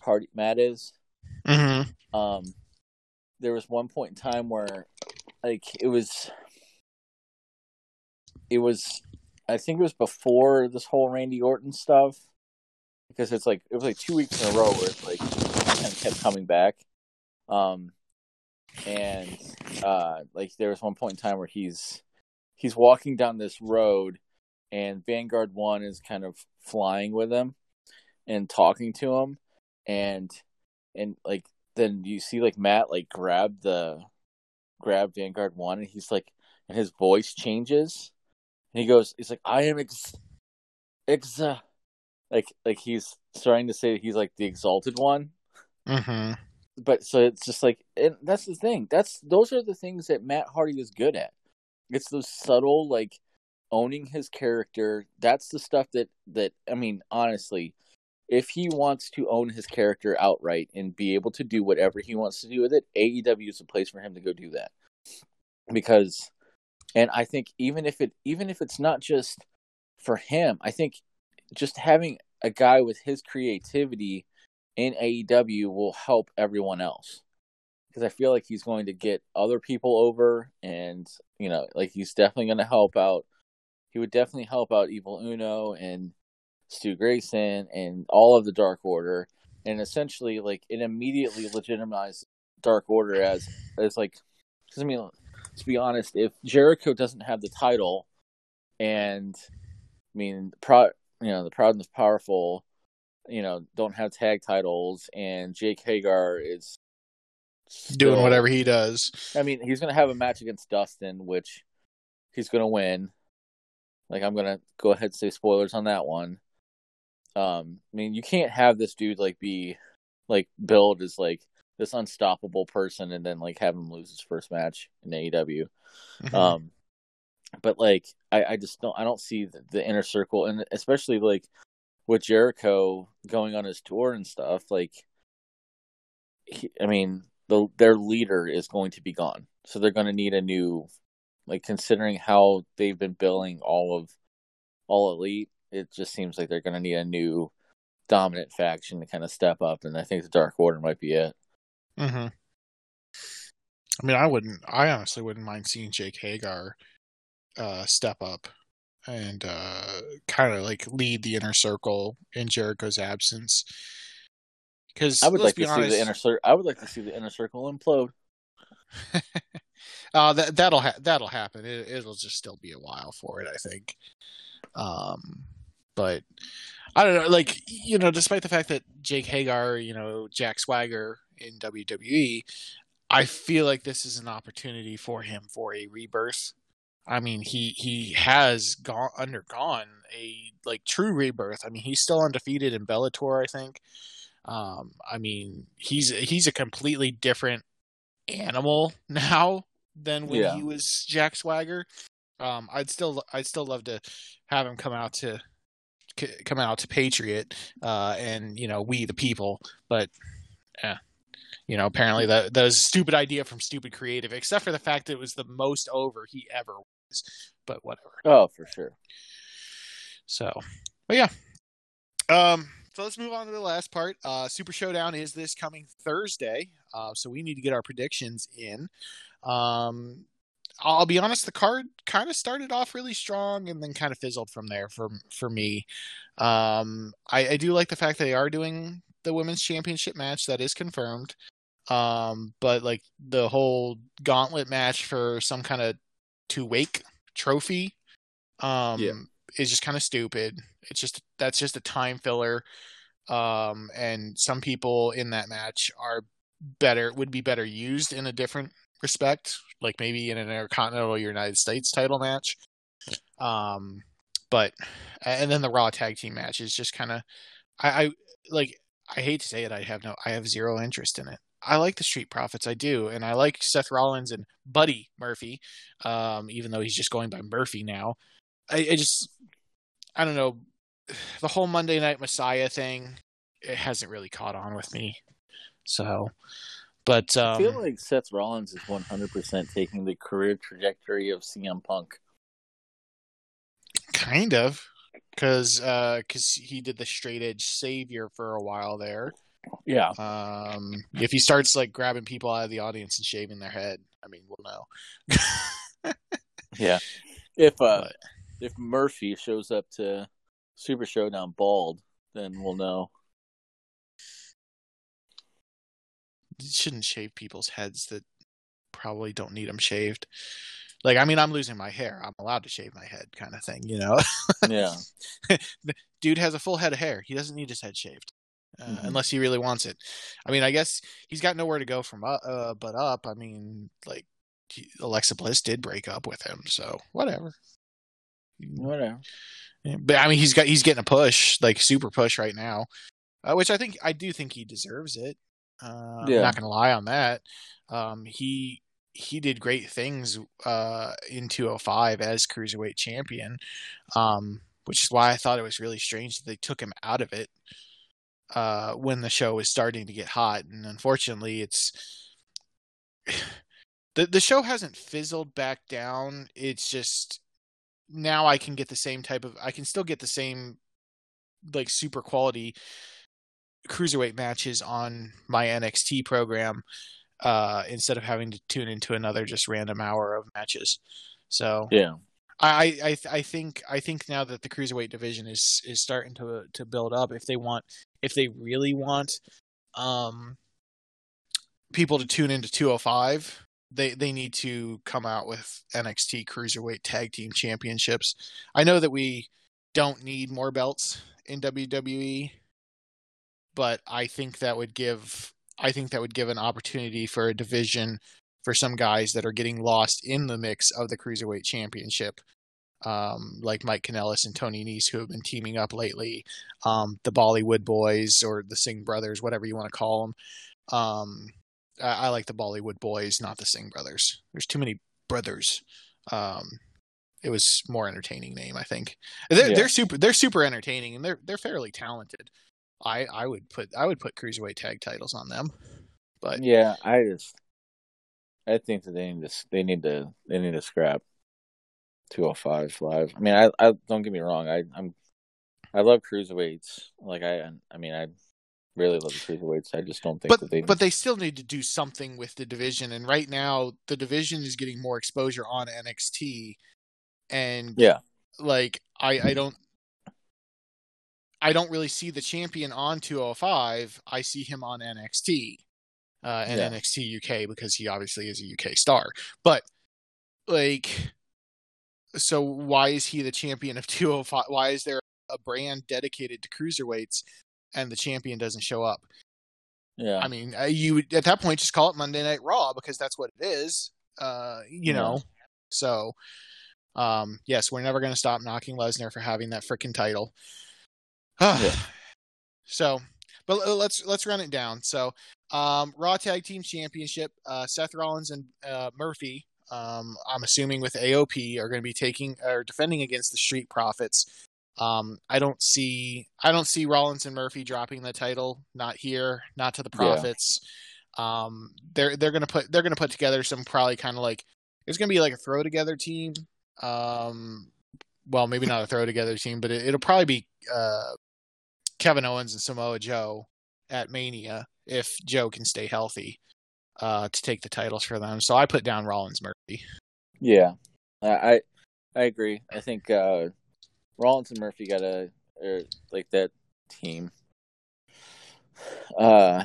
Hardy Matt is. Mm-hmm. Um, there was one point in time where, like, it was, it was, I think it was before this whole Randy Orton stuff, because it's like it was like two weeks in a row where it's like kind of kept coming back. Um, and uh, like there was one point in time where he's he's walking down this road and Vanguard 1 is kind of flying with him and talking to him and and like then you see like Matt like grab the grab Vanguard 1 and he's like and his voice changes and he goes he's like I am ex ex like like he's starting to say he's like the exalted one. hmm But so it's just like and that's the thing. That's those are the things that Matt Hardy is good at it's those subtle like owning his character. That's the stuff that that I mean, honestly, if he wants to own his character outright and be able to do whatever he wants to do with it, AEW is a place for him to go do that. Because and I think even if it even if it's not just for him, I think just having a guy with his creativity in AEW will help everyone else because I feel like he's going to get other people over, and you know, like he's definitely going to help out. He would definitely help out Evil Uno and Stu Grayson and all of the Dark Order, and essentially, like it immediately legitimized Dark Order as as like. Because I mean, to be honest, if Jericho doesn't have the title, and I mean, pro, you know, the Proud and the Powerful, you know, don't have tag titles, and Jake Hager is Still, doing whatever he does. I mean, he's going to have a match against Dustin, which he's going to win. Like, I'm going to go ahead and say spoilers on that one. Um, I mean, you can't have this dude like be like build as like this unstoppable person and then like have him lose his first match in AEW. Mm-hmm. Um, but like I, I just don't I don't see the, the inner circle and especially like with Jericho going on his tour and stuff. Like, he, I mean, the their leader is going to be gone. So they're going to need a new like considering how they've been billing all of all elite, it just seems like they're going to need a new dominant faction to kind of step up and I think the Dark Order might be it. Mhm. I mean, I wouldn't I honestly wouldn't mind seeing Jake Hager uh step up and uh kind of like lead the inner circle in Jericho's absence because I would like to honest, see the inner circle. I would like to see the inner circle implode. uh, that that'll ha- that'll happen. It, it'll just still be a while for it, I think. Um, but I don't know. Like you know, despite the fact that Jake Hager, you know, Jack Swagger in WWE, I feel like this is an opportunity for him for a rebirth. I mean, he he has gone undergone a like true rebirth. I mean, he's still undefeated in Bellator, I think. Um, I mean, he's he's a completely different animal now than when Yeah. he was Jack Swagger. Um, I'd still I'd still love to have him come out to c- come out to Patriot uh, and you know we the people, but yeah, you know apparently that that was a stupid idea from stupid creative, except for the fact that it was the most over he ever was. But whatever. Oh, for sure. So, but yeah. Um, so let's move on to the last part. Uh, Super Showdown is this coming Thursday. Uh, so we need to get our predictions in. Um, I'll be honest, the card kind of started off really strong and then kind of fizzled from there for for me. Um, I, I do like the fact that they are doing the women's championship match that is confirmed. Um, but like the whole gauntlet match for some kind of Tuwaiq trophy, um, Yeah. is just kind of stupid. It's just that's just a time filler. Um, and some people in that match are better would be better used in a different respect, like maybe in an Intercontinental United States title match. Um, but and then the Raw tag team match is just kind of I, I like I hate to say it, I have no I have zero interest in it. I like the Street Profits, I do, and I like Seth Rollins and Buddy Murphy, um, even though he's just going by Murphy now. I, I just I don't know the whole Monday Night Messiah thing. It hasn't really caught on with me, so. But um, I feel like Seth Rollins is 100% taking the career trajectory of CM Punk. Kind of, because because he did the straight edge savior for a while there. Yeah. Um, if he starts like grabbing people out of the audience and shaving their head, I mean, we'll know. Yeah. If uh But- if Murphy shows up to Super Showdown bald, then we'll know. You shouldn't shave people's heads that probably don't need them shaved. Like, I mean, I'm losing my hair. I'm allowed to shave my head, kind of thing, you know. Yeah. Dude has a full head of hair. He doesn't need his head shaved. Uh, Mhm. unless he really wants it. I mean, I guess he's got nowhere to go from uh, uh but up. I mean, like Alexa Bliss did break up with him, so whatever. Whatever. But I mean, he's got he's getting a push, like super push right now, uh, which I think I do think he deserves it. Uh, Yeah. I'm not gonna lie on that. Um, he he did great things uh, in 205 as cruiserweight champion, um, which is why I thought it was really strange that they took him out of it uh, when the show is starting to get hot. And unfortunately, it's the the show hasn't fizzled back down. It's just now I can get the same type of I can still get the same like super quality cruiserweight matches on my NXT program uh instead of having to tune into another just random hour of matches. So Yeah. I I I think I think now that the cruiserweight division is is starting to to build up if they want if they really want um people to tune into 205 they they need to come out with NXT cruiserweight tag team championships. I know that we don't need more belts in WWE but I think that would give I think that would give an opportunity for a division for some guys that are getting lost in the mix of the cruiserweight championship, um, like Mike Kanellis and Tony Nese, who have been teaming up lately, um, the Bollywood Boys or the Singh Brothers, whatever you want to call them. Um, I, I like the Bollywood Boys, not the Singh Brothers. There's too many brothers. Um, it was more entertaining name, I think. They're, Yeah. they're super. They're super entertaining, and they're they're fairly talented. I I would put I would put cruiserweight tag titles on them, but Yeah, I just I think that they need to they need to they need to scrap 205 live. I mean, I I don't get me wrong. I I'm I love cruiserweights. Like I I mean, I really love the cruiserweights. I just don't think but that they but they still need to do something with the division. And right now, the division is getting more exposure on NXT, and Yeah. like I I don't. I don't really see the champion on 205. I see him on NXT uh, and Yeah. NXT UK because he obviously is a UK star. But like, so why is he the champion of 205? Why is there a brand dedicated to cruiserweights and the champion doesn't show up? Yeah. I mean, uh, you would at that point just call it Monday Night Raw because that's what it is. Uh, you Yeah. know, so Um, yes, we're never going to stop knocking Lesnar for having that freaking title. Yeah. So, but let's let's run it down. So, um, Raw Tag Team Championship, uh, Seth Rollins and uh, Murphy. Um, I'm assuming with AOP are going to be taking or defending against the Street Profits. Um, I don't see I don't see Rollins and Murphy dropping the title. Not here. Not to the Yeah. Profits. Um, they're they're gonna put they're gonna put together some probably kind of like it's gonna be like a throw together team. Um, well, maybe not a throw together team, but it, it'll probably be uh, Kevin Owens and Samoa Joe at Mania if Joe can stay healthy uh, to take the titles for them. So I put down Rollins Murphy. Yeah, I I, agree. I think uh, Rollins and Murphy got a or like that team. Uh,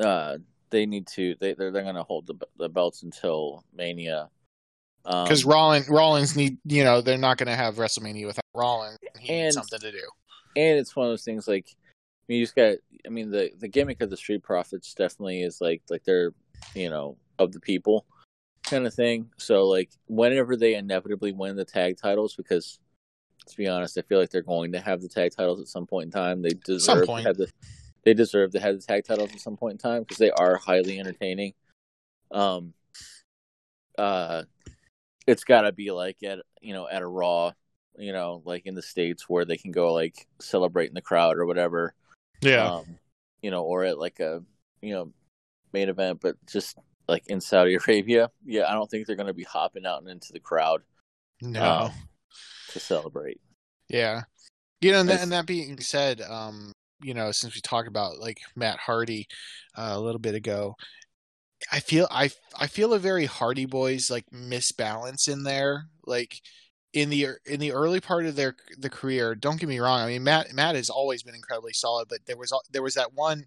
uh, they need to. They they're they're gonna hold the the belts until Mania. Um, Because Rollins, Rollins need you know they're not going to have WrestleMania without Rollins. He And- needs something to do. and it's one of those things like I mean, you just got. I mean, the the gimmick of the Street Profits definitely is like like they're you know of the people kind of thing. So like whenever they inevitably win the tag titles, because to be honest, I feel like they're going to have the tag titles at some point in time. They deserve to have the they deserve to have the tag titles at some point in time because they are highly entertaining. Um, uh, it's got to be like at you know at a Raw, you know, like in the states where they can go like celebrate in the crowd or whatever. Um, you know, or at like a you know main event, but just like in Saudi Arabia, yeah, I don't think they're going to be hopping out and into the crowd no. um, to celebrate. Yeah. You know, and, that, and that being said, um, you know, since we talked about like Matt Hardy uh, a little bit ago, I feel I I feel a very Hardy Boys like misbalance in there. Like in the in the early part of their the career, don't get me wrong. I mean, Matt Matt has always been incredibly solid, but there was there was that one,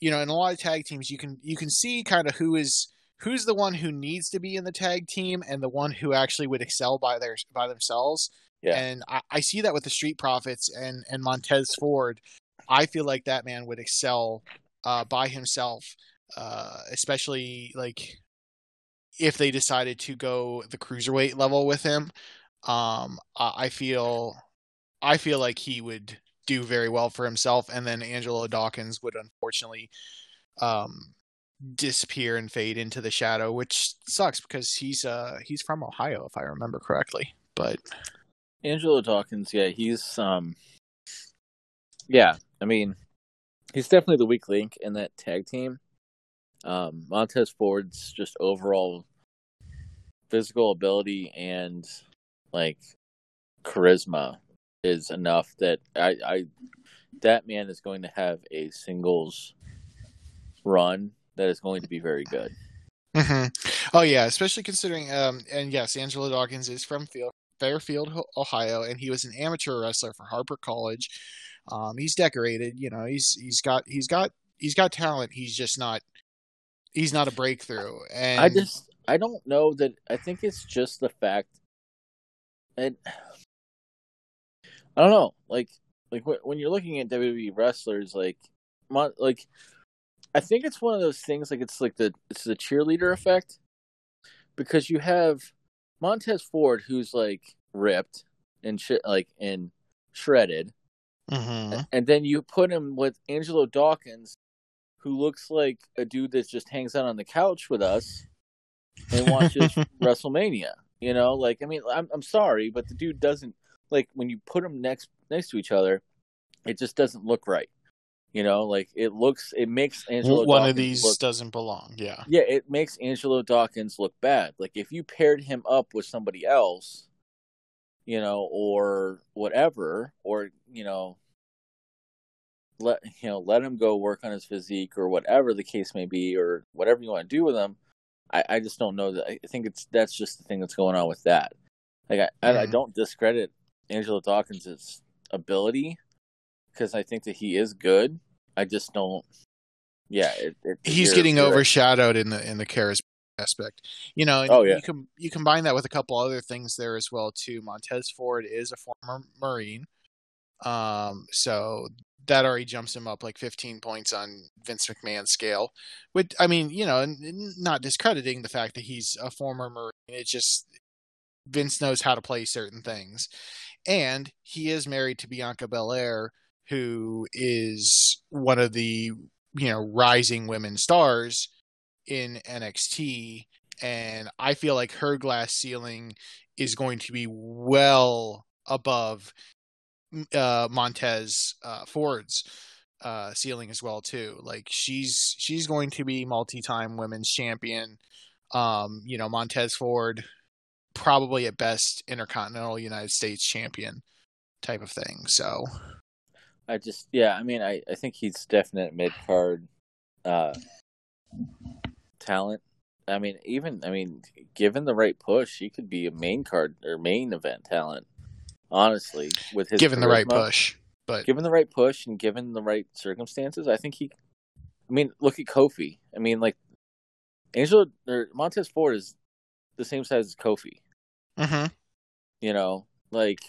you know, in a lot of tag teams, you can you can see kind of who is who's the one who needs to be in the tag team and the one who actually would excel by their by themselves. Yeah. And I, I see that with the Street Profits and and Montez Ford. I feel like that man would excel uh, by himself, uh, especially like if they decided to go the cruiserweight level with him. Um, I, I feel I feel like he would do very well for himself, and then Angelo Dawkins would unfortunately um, disappear and fade into the shadow, which sucks because he's uh he's from Ohio if I remember correctly. But Angelo Dawkins, yeah, he's um, yeah, I mean, he's definitely the weak link in that tag team. Um, Montez Ford's just overall physical ability and like charisma is enough that I, I that man is going to have a singles run that is going to be very good. hmm Oh yeah, especially considering um and yes, Angelo Dawkins is from Field, Fairfield, Ohio, and he was an amateur wrestler for Harper College. Um, he's decorated, you know. He's he's got he's got he's got talent. He's just not he's not a breakthrough. And I just I don't know that I think it's just the fact and I don't know like like when you're looking at WWE wrestlers like like I think it's one of those things like it's like the it's the cheerleader effect because you have Montez Ford who's like ripped and shit like and shredded Mhm. and then you put him with Angelo Dawkins, who looks like a dude that just hangs out on the couch with us and watches WrestleMania. You know, like I mean, I'm I'm sorry, but the dude doesn't like when you put them next next to each other, it just doesn't look right. You know, like it looks, it makes Angelo one Dawkins of these look doesn't belong. Yeah. yeah, it makes Angelo Dawkins look bad. Like if you paired him up with somebody else, you know, or whatever, or you know, let you know, let him go work on his physique or whatever the case may be, or whatever you want to do with him. I, I just don't know that. I think it's that's just the thing that's going on with that. Like I, I, I don't discredit Angelo Dawkins' ability because I think that he is good. I just don't. Yeah, it, it, he's getting overshadowed in the in the charisma aspect. You know, and Oh, yeah. you can you combine that with a couple other things there as well too. Montez Ford is a former Marine, um, so that already jumps him up like 15 points on Vince McMahon's scale. Which I mean, you know, not discrediting the fact that he's a former Marine. It's just Vince knows how to play certain things. And he is married to Bianca Belair, who is one of the, you know, rising women stars in NXT. And I feel like her glass ceiling is going to be well above uh, Montez uh, Ford's uh, ceiling as well too. Like she's she's going to be multi-time women's champion. Um, you know, Montez Ford probably at best intercontinental United States champion type of thing. So I just yeah, I mean I, I think he's definite mid card uh talent. I mean even I mean given the right push, he could be a main card or main event talent. Honestly, with his given charisma, the right push. But given the right push and given the right circumstances, I think he I mean, look at Kofi. I mean like Angel or Montez Ford is the same size as Kofi. hmm You know, like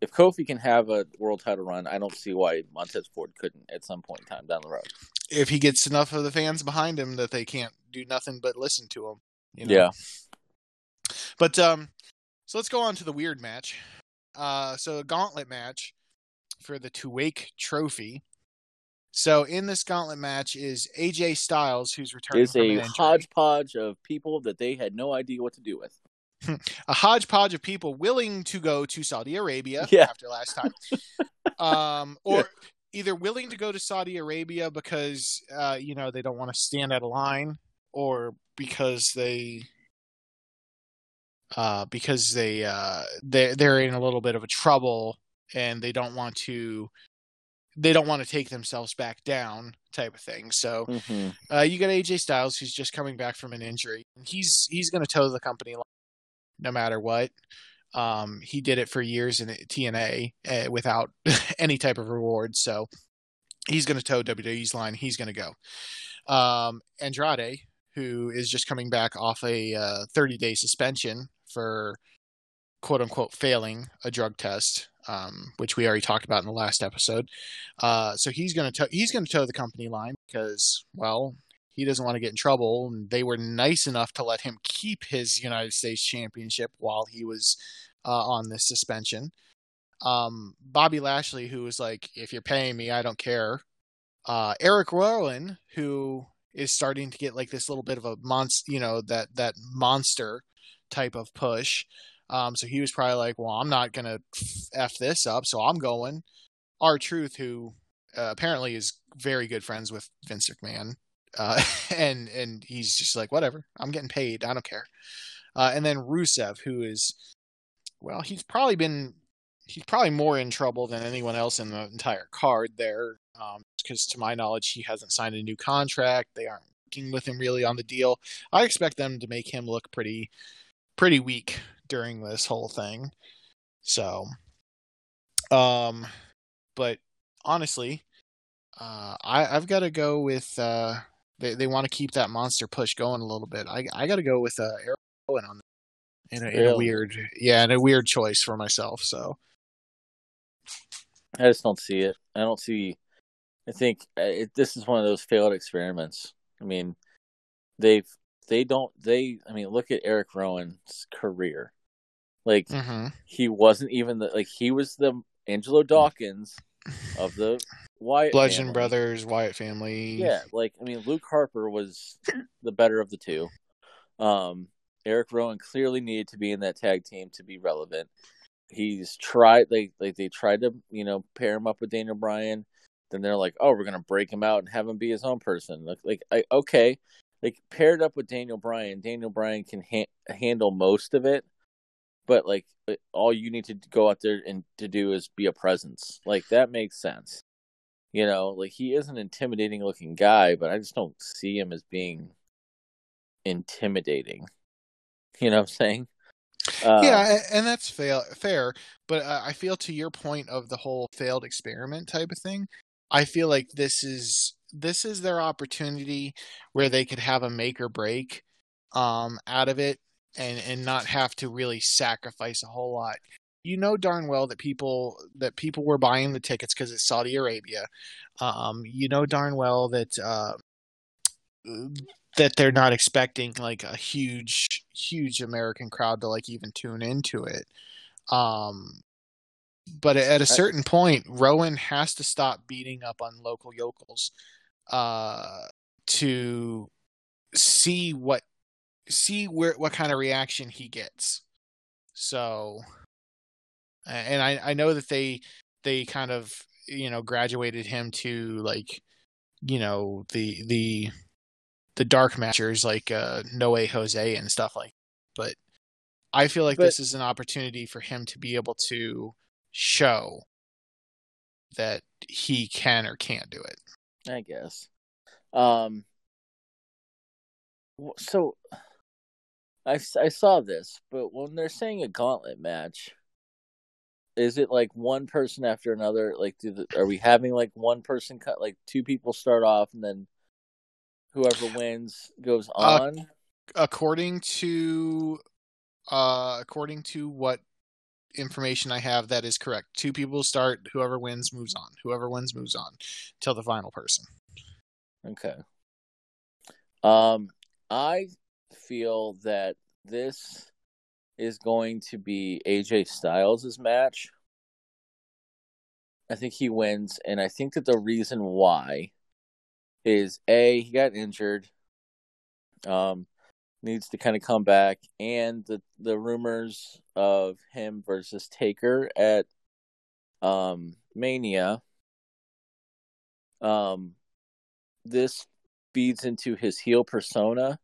if Kofi can have a world title run, I don't see why Montez Ford couldn't at some point in time down the road. if he gets enough of the fans behind him that they can't do nothing but listen to him. You know? Yeah. But um, so let's go on to the weird match. Uh, so a gauntlet match for the Tuwaiq Trophy. So in this gauntlet match is AJ Styles, who's returning It's from a hodgepodge of people that they had no idea what to do with. A hodgepodge of people willing to go to Saudi Arabia Yeah. after last time, um, or either willing to go to Saudi Arabia because uh, you know they don't want to stand at a line, or because they uh, because they uh, they they're in a little bit of a trouble and they don't want to they don't want to take themselves back down type of thing. So Mm-hmm. uh, you got AJ Styles, who's just coming back from an injury. He's he's going to toe the company line no matter what. Um, he did it for years in TNA uh, without any type of reward, so he's going to toe WWE's line. He's going to go. Um, Andrade, who is just coming back off a uh, 30 day suspension for quote unquote failing a drug test, um, which we already talked about in the last episode. Uh, so he's going to he's going to toe the company line because well he doesn't want to get in trouble and they were nice enough to let him keep his United States championship while he was uh, on this suspension. Um, Bobby Lashley, who was like, if you're paying me, I don't care. Uh, Eric Rowan, who is starting to get like this little bit of a monster, you know, that, that monster type of push. Um, so he was probably like, well, I'm not going to F this up. So I'm going. R Truth, who uh, apparently is very good friends with Vince McMahon. Uh, and and he's just like whatever. I'm getting paid. I don't care. Uh, and then rusev who is well he's probably been he's probably more in trouble than anyone else in the entire card there because to my knowledge he hasn't signed a new contract. They aren't working with him really on the deal. I expect them to make him look pretty pretty weak during this whole thing. So um but honestly uh, I, I've got to go with uh, they they want to keep that monster push going a little bit. I I got to go with uh, Eric Rowan on that. In a, in a weird, yeah, in a weird choice for myself. So I just don't see it. I don't see. I think uh, it, this is one of those failed experiments. I mean, they've they don't they. I mean, look at Eric Rowan's career. Like mhm. he wasn't even the like he was the Angelo Dawkins of the Wyatt Bludgeon family. Brothers, Wyatt family. Yeah, like I mean, Luke Harper was the better of the two. Um, Eric Rowan clearly needed to be in that tag team to be relevant. He's tried like like they tried to you know pair him up with Daniel Bryan. Then they're like, oh, we're gonna break him out and have him be his own person. Like, like I, okay, like paired up with Daniel Bryan. Daniel Bryan can ha- handle most of it, but like all you need to go out there and to do is be a presence. Like that makes sense. You know, like he is an intimidating looking guy, but I just don't see him as being intimidating. You know what I'm saying? Uh, yeah, and that's fair. Fair, but uh, I feel to your point of the whole failed experiment type of thing. I feel like this is this is their opportunity where they could have a make or break um, out of it, and and not have to really sacrifice a whole lot. You know darn well that people that people were buying the tickets because it's Saudi Arabia. Um, you know darn well that uh, that they're not expecting like a huge huge American crowd to like even tune into it. Um but at a certain point Rowan has to stop beating up on local yokels uh to see what see where what kind of reaction he gets. So and I I know that they they kind of you know graduated him to like you know the the the dark matchers like uh Noe Jose and stuff like that. but I feel like But- this is an opportunity for him to be able to show that he can or can't do it. I guess. Um. So, I I saw this, but when they're saying a gauntlet match, is it like one person after another? Like, do the, are we having like one person cut? Like two people start off, and then whoever wins goes Uh, on. According to uh according to what information I have that is correct. Two people start, whoever wins moves on. Whoever wins moves on till the final person. Okay. Um, I feel that this is going to be AJ Styles' match. I think he wins, and I think that the reason why is A, he got injured, um, needs to kind of come back, and the, the rumors of him versus Taker at um, Mania. Um, this feeds into his heel persona.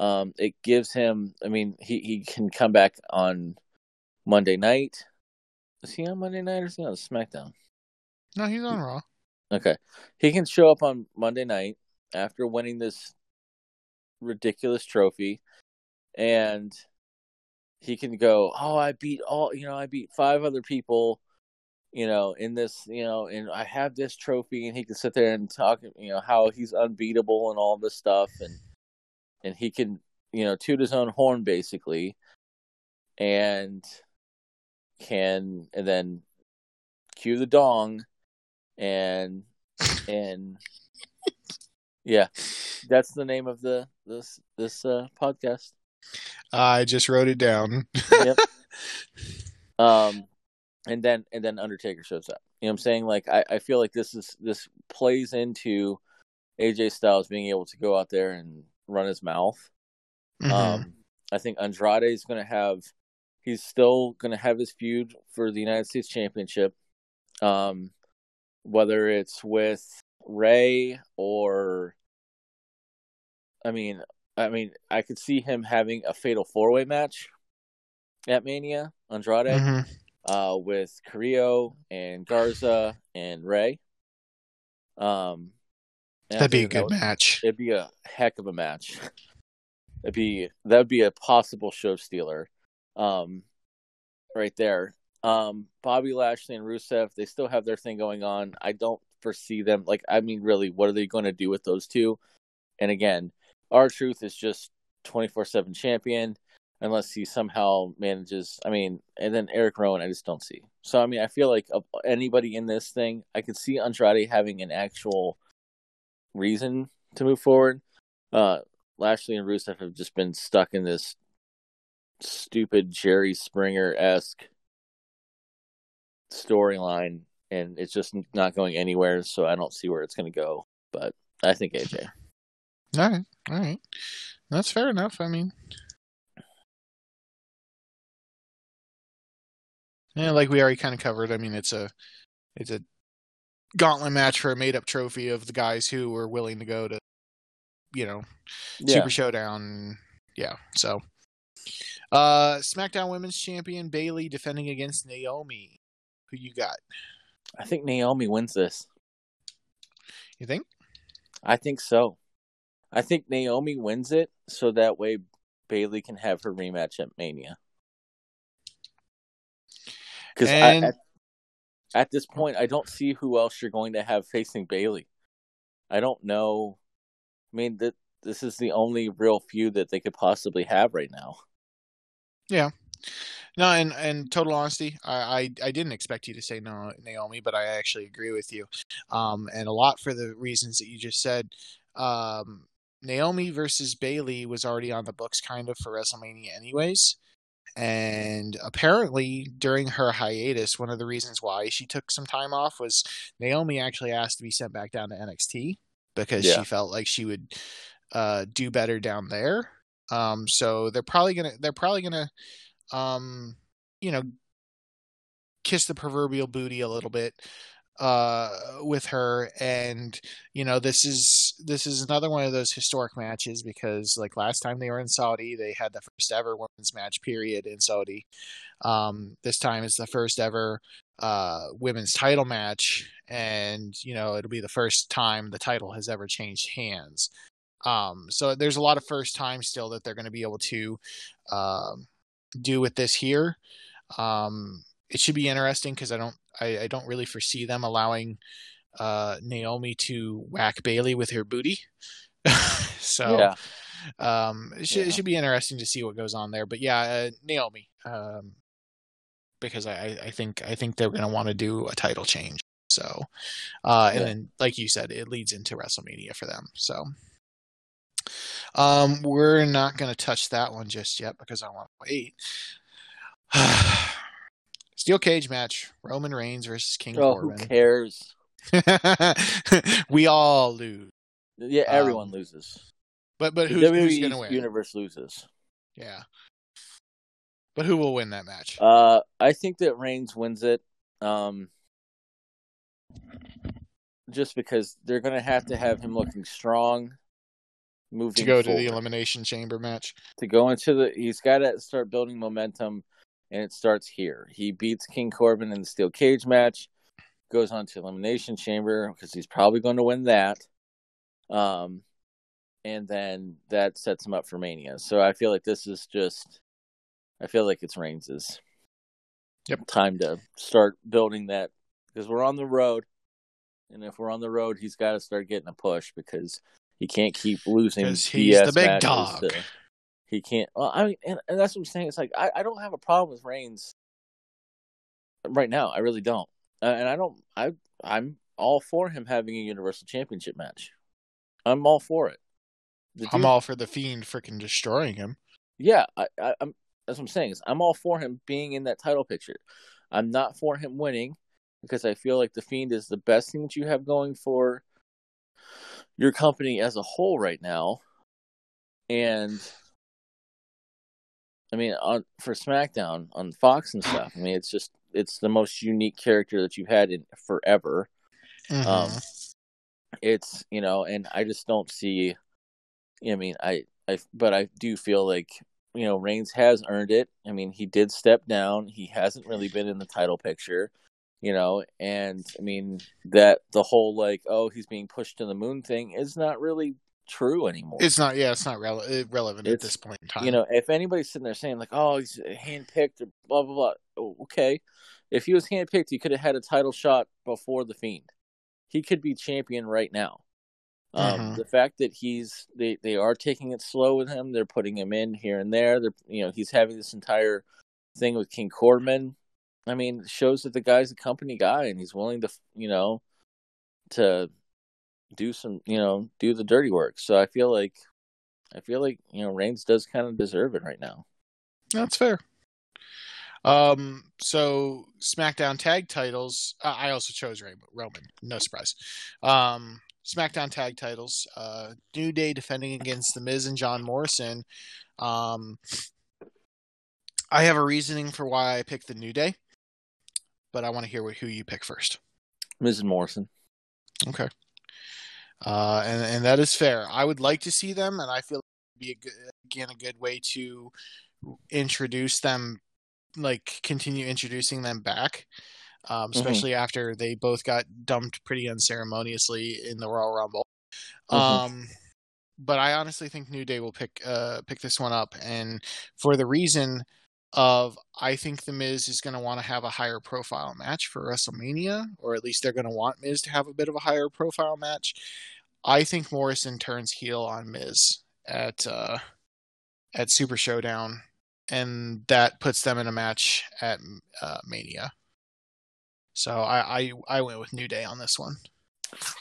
Um, it gives him. I mean, he he can come back on Monday night. Is he on Monday night or is he on SmackDown? No, he's on Raw. Okay, he can show up on Monday night after winning this ridiculous trophy, and he can go, "Oh, I beat all. You know, I beat five other people." You know, in this, you know, and I have this trophy, and he can sit there and talk, you know, how he's unbeatable and all this stuff, and and he can, you know, toot his own horn basically, and can and then cue the dong, and and yeah, that's the name of the this this uh, podcast. I just wrote it down. Yep. Um, and then and then Undertaker shows up. You know what I'm saying? Like I, I feel like this is this plays into AJ Styles being able to go out there and run his mouth. Mhm. Um, I think Andrade is going to have, he's still going to have his feud for the United States Championship. Um, whether it's with Rey or, I mean, I mean, I could see him having a fatal four way match at Mania, Andrade, Mhm. uh, with Carrillo and Garza and Rey. Um, and That'd be a that good would- match. It'd be a heck of a match. It'd be that'd be a possible show stealer, um, right there. Um, Bobby Lashley and Rusev, they still have their thing going on. I don't foresee them like. I mean, really, what are they going to do with those two? And again, R Truth is just twenty four seven champion, unless he somehow manages. I mean, and then Eric Rowan, I just don't see. So I mean, I feel like of anybody in this thing, I could see Andrade having an actual reason to move forward. Uh, Lashley and Rusev have just been stuck in this stupid Jerry Springer esque storyline, and it's just not going anywhere. So I don't see where it's going to go. But I think AJ. All right, all right, that's fair enough. I mean, yeah, like we already kind of covered. I mean, it's a it's a gauntlet match for a made up trophy of the guys who were willing to go to, you know, Yeah, Super Showdown. Yeah, so uh SmackDown Women's Champion Bayley defending against Naomi. Who you got? I think Naomi wins this. You think? I think so. I think Naomi wins it, so that way Bayley can have her rematch at Mania. Because And- at, at this point, I don't see who else you're going to have facing Bayley. I don't know. I mean, that this is the only real feud that they could possibly have right now. Yeah. No, and and total honesty, I, I I didn't expect you to say no, Naomi, but I actually agree with you, um, and a lot for the reasons that you just said. Um, Naomi versus Bayley was already on the books, kind of for WrestleMania, anyways. And apparently, during her hiatus, one of the reasons why she took some time off was Naomi actually asked to be sent back down to NXT because Yeah. she felt like she would uh, do better down there. Um, so they're probably gonna they're probably gonna um, you know kiss the proverbial booty a little bit uh with her and you know this is this is another one of those historic matches because like last time they were in Saudi they had the first ever women's match period in Saudi. Um this time is the first ever uh women's title match and you know it'll be the first time the title has ever changed hands. Um so there's a lot of first time still that they're going to be able to um do with this here. Um it should be interesting because I don't I, I don't really foresee them allowing uh, Naomi to whack Bayley with her booty. so yeah, um, it should Yeah. it should be interesting to see what goes on there. But yeah, uh, Naomi, um, because I, I- think I think they're going to want to do a title change. So, uh, and Yeah. then like you said, it leads into WrestleMania for them. So. Um, we're not going to touch that one just yet because I want to wait. Steel cage match: Roman Reigns versus King oh, who Corbin. cares? we all lose, Yeah, everyone Um, loses. but but who's, who's going to win? universe loses. Yeah, but who will win that match? Uh, I think that Reigns wins it. Um, just because they're going to have to have him looking strong, moving to go to the elimination chamber match. to go into the. He's got to start building momentum, and it starts here. He beats King Corbin in the steel cage match, goes on to elimination chamber because he's probably going to win that. Um, and then that sets him up for Mania. So I feel like this is just. I feel like it's Reigns's. Yep. Time to start building that because we're on the road, and if we're on the road, he's got to start getting a push because he can't keep losing. 'Cause he's BS the big dog. to- he can't. Well, I mean, and, and that's what I'm saying. It's like I, I don't have a problem with Reigns right now. I really don't, uh, and I don't. I I'm all for him having a Universal Championship match. I'm all for it. The I'm dude- all for the fiend freaking destroying him. yeah, I, I, I'm. That's what I'm saying. Is I'm all for him being in that title picture. I'm not for him winning because I feel like the Fiend is the best thing that you have going for your company as a whole right now. And I mean, on for SmackDown on Fox and stuff. I mean, it's just it's the most unique character that you've had in forever. Mhm. Um, it's you know, and I just don't see. I mean, I I but I do feel like you know Reigns has earned it. I mean, he did step down. He hasn't really been in the title picture, you know, and I mean that the whole like oh he's being pushed to the moon thing is not really true anymore. it's not. Yeah, it's not rele- relevant at this point in time. you know, if anybody's sitting there saying like, "Oh, he's handpicked," or blah blah blah, oh, okay. If he was handpicked, he could have had a title shot before the Fiend. He could be champion right now. Um, Mhm. The fact that he's they they are taking it slow with him, they're putting him in here and there. They're you know he's having this entire thing with King Corbin. I mean, shows that the guy's a company guy and he's willing to you know to do some you know do the dirty work. So I feel like I feel like you know Reigns does kind of deserve it right now. That's fair. Um, so SmackDown tag titles. Uh, I also chose Roman. No surprise. Um, SmackDown tag titles. Uh, New Day defending against The Miz and John Morrison. Um, I have a reasoning for why I picked the New Day, but I want to hear what, who you pick first. Miz and Morrison. Okay. Uh, and and that is fair. I would like to see them, and I feel it would be a good, again a good way to introduce them, like continue introducing them back, um, especially after they both got dumped pretty unceremoniously in the Royal Rumble. Mhm. Um, but I honestly think New Day will pick uh pick this one up, and for the reason of I think the Miz is going to want to have a higher profile match for WrestleMania, or at least they're going to want Miz to have a bit of a higher profile match. I think Morrison turns heel on Miz at uh, at Super Showdown, and that puts them in a match at uh, Mania. So I, I I went with New Day on this one.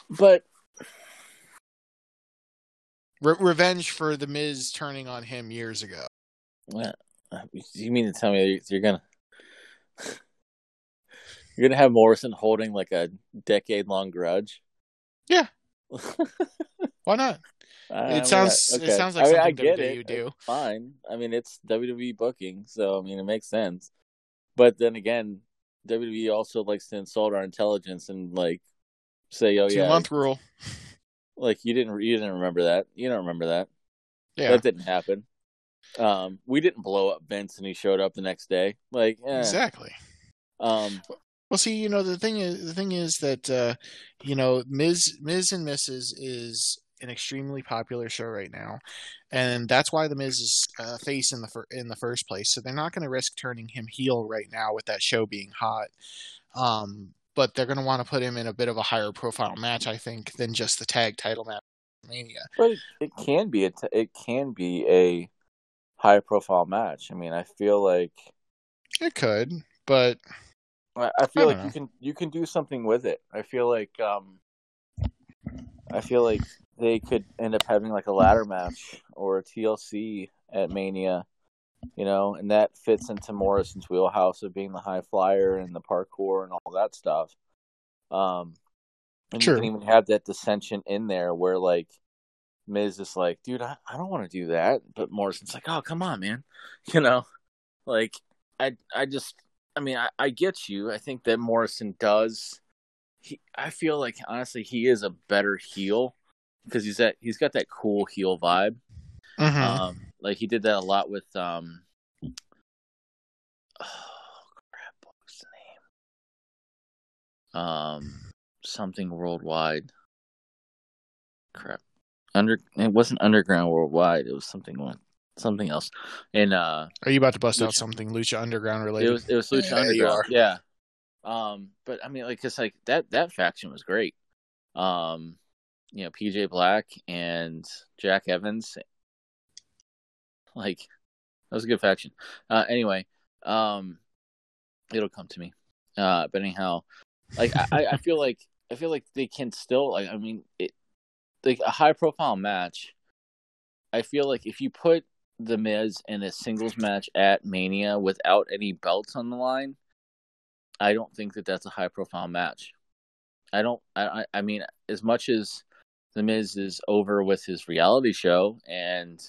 But Re- revenge for the Miz turning on him years ago. What? You mean to tell me you're gonna you're gonna have Morrison holding like a decade long grudge? Yeah. Why not? I It sounds- I- it sounds like I mean, I something get WWE it. do. It's fine. I mean, it's WWE booking, so I mean, it makes sense. But then again, WWE also likes to insult our intelligence and like say, "Oh Two yeah, month rule. like you didn't you didn't remember that. You don't remember that. Yeah. That didn't happen. Um, we didn't blow up Vince and he showed up the next day. Like, eh. Exactly. um, Well, see, you know, the thing is, the thing is that, uh, you know, Miz Miz and Mrs. is an extremely popular show right now, and that's why the Miz is uh, face in the fir- in the first place. So they're not going to risk turning him heel right now with that show being hot. Um, but they're going to want to put him in a bit of a higher profile match, I think, than just the tag title match. Mania. but it, it can be a t- it can be a high profile match. I mean, I feel like It could, but I, I feel I like don't you can you can do something with it. I feel like um, I feel like they could end up having like a ladder match or a TLC at Mania, you know, and that fits into Morrison's wheelhouse of being the high flyer and the parkour and all that stuff. Um, and True. you can even have that dissension in there where like Miz is like, dude, I, I don't want to do that, but Morrison's like, oh, come on, man, you know, like I I just I mean I, I get you. I think that Morrison does. He I feel like honestly he is a better heel because he's that he's got that cool heel vibe. mhm. Um, like he did that a lot with um. Oh crap! What was the name? Um, something worldwide. Crap, under it wasn't underground worldwide. It was something like something else. And uh, are you about to bust out something Lucha Underground it related? was it was Lucha Yeah, you Underground. are. Yeah. Um, but I mean, like, it's like that that faction was great. Um, you know, PJ Black and Jack Evans. Like, that was a good faction. Uh, anyway, um, it'll come to me. Uh, but anyhow, like, I, I- I feel like I feel like they can still like. I mean, it like a high profile match. I feel like if you put the Miz in a singles match at Mania without any belts on the line, I don't think that that's a high profile match. I don't. I. I mean, as much as the Miz is over with his reality show and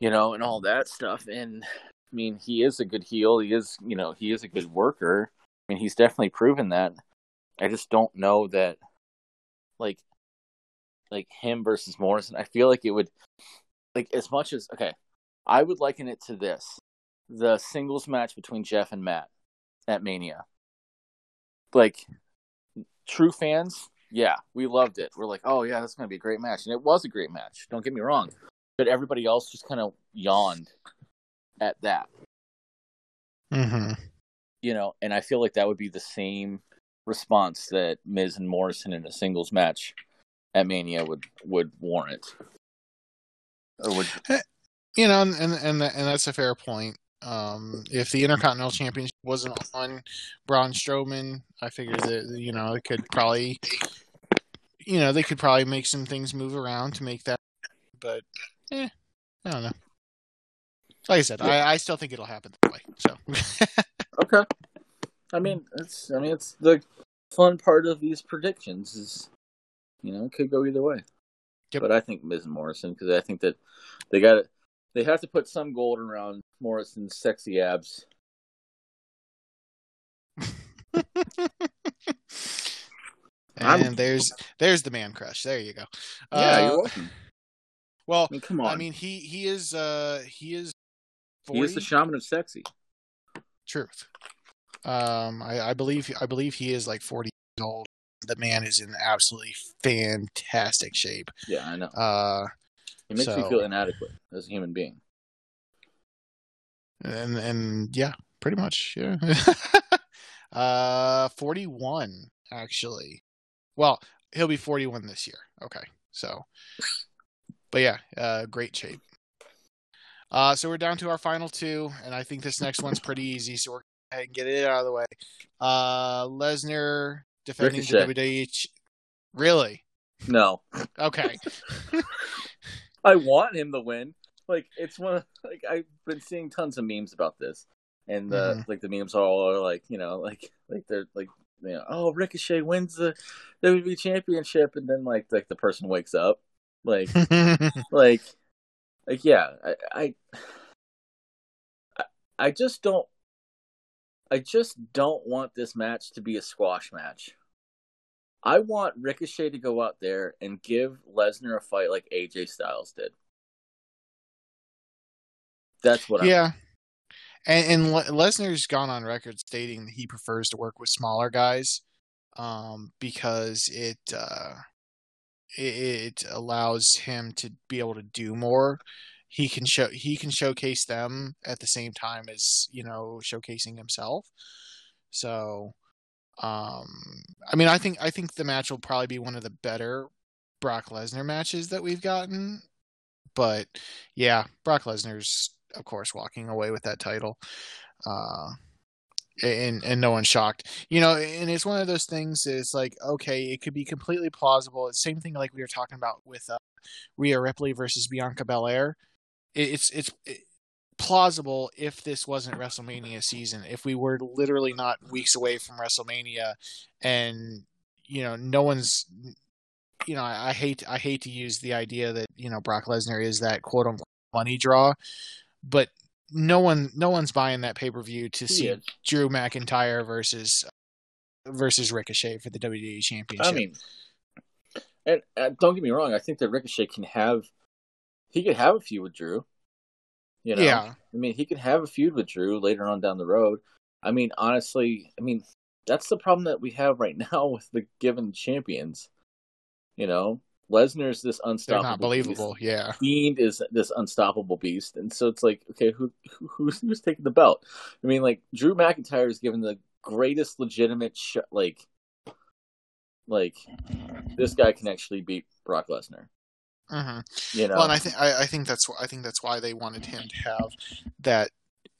you know and all that stuff, and I mean, he is a good heel. He is, you know, he is a good worker. I mean, he's definitely proven that. I just don't know that, like, like him versus Morrison. I feel like it would, like, as much as okay, I would liken it to this: the singles match between Jeff and Matt at Mania. Like, true fans, yeah, we loved it. We're like, oh yeah, that's gonna be a great match, and it was a great match. Don't get me wrong, but everybody else just kind of yawned at that hmm you know, and I feel like that would be the same response that Miz and Morrison in a singles match at Mania would would warrant. Or would You know, and and and, that's a fair point. Um, if the Intercontinental Championship wasn't on Braun Strowman, I figured that you know it could probably, you know, they could probably make some things move around to make that. But, eh, I don't know. Like I said, Yeah. I, I still think it'll happen that way. So, Okay. I mean, it's I mean it's the fun part of these predictions is you know, it could go either way. Yep. But I think Miz and Morrison because I think that they got it they have to put some gold around Morrison's sexy abs. and I'm- there's there's the man crush. There you go. Yeah, Uh, you're welcome. well, I mean, come on. I mean, he he is uh he is he is the shaman of sexy. Truth. Um, I, I believe I believe he is like forty years old. The man is in absolutely fantastic shape. Yeah, I know. Uh, It makes me feel inadequate as a human being. and and yeah, pretty much. Yeah. uh, forty one actually. Well, he'll be forty one this year. Okay, so, but yeah, uh, great shape. Uh, so we're down to our final two, and I think this next one's pretty easy. So we're gonna go ahead and get it out of the way. Uh, Lesnar defending the Ricochet. WWE. ch- Really? No. Okay. I want him to win. Like it's one of like I've been seeing tons of memes about this, and the Mhm. like the memes are all like you know like like they're like you know oh Ricochet wins the WWE Championship, and then like like the person wakes up like like like yeah I I I just don't I just don't want this match to be a squash match. I want Ricochet to go out there and give Lesnar a fight like AJ Styles did. That's what I'm yeah. And, and Lesnar's gone on record stating that he prefers to work with smaller guys um, because it, uh, it it allows him to be able to do more. He can show he can showcase them at the same time as you know showcasing himself. So, um, I mean, I think I think the match will probably be one of the better Brock Lesnar matches that we've gotten. But yeah, Brock Lesnar's of course walking away with that title. Uh, and and no one's shocked. You know, and it's one of those things. It's like okay, it could be completely plausible. It's the same thing like we were talking about with uh, Rhea Ripley versus Bianca Belair. It, it's it's it, plausible if this wasn't WrestleMania season. If we were literally not weeks away from WrestleMania, and you know, no one's. You know, I, I hate I hate to use the idea that you know Brock Lesnar is that quote unquote money draw, but no one no one's buying that pay per view to see. Drew McIntyre versus versus Ricochet for the WWE Championship. I mean, and uh, don't get me wrong. I think that Ricochet can have, he could have a feud with Drew. You know, yeah, I mean, he could have a feud with Drew later on down the road. I mean, honestly, I mean, that's the problem that we have right now with the given champions. You know, Lesnar's this they're unstoppable. not believable. Yeah, Beast. Fiend is this unstoppable beast, and so it's like, okay, who, who who's who's taking the belt? I mean, like Drew McIntyre is given the greatest legitimate sh- like, like this guy can actually beat Brock Lesnar. Hmm You know, well, and I think I, I think that's I think that's why they wanted him to have that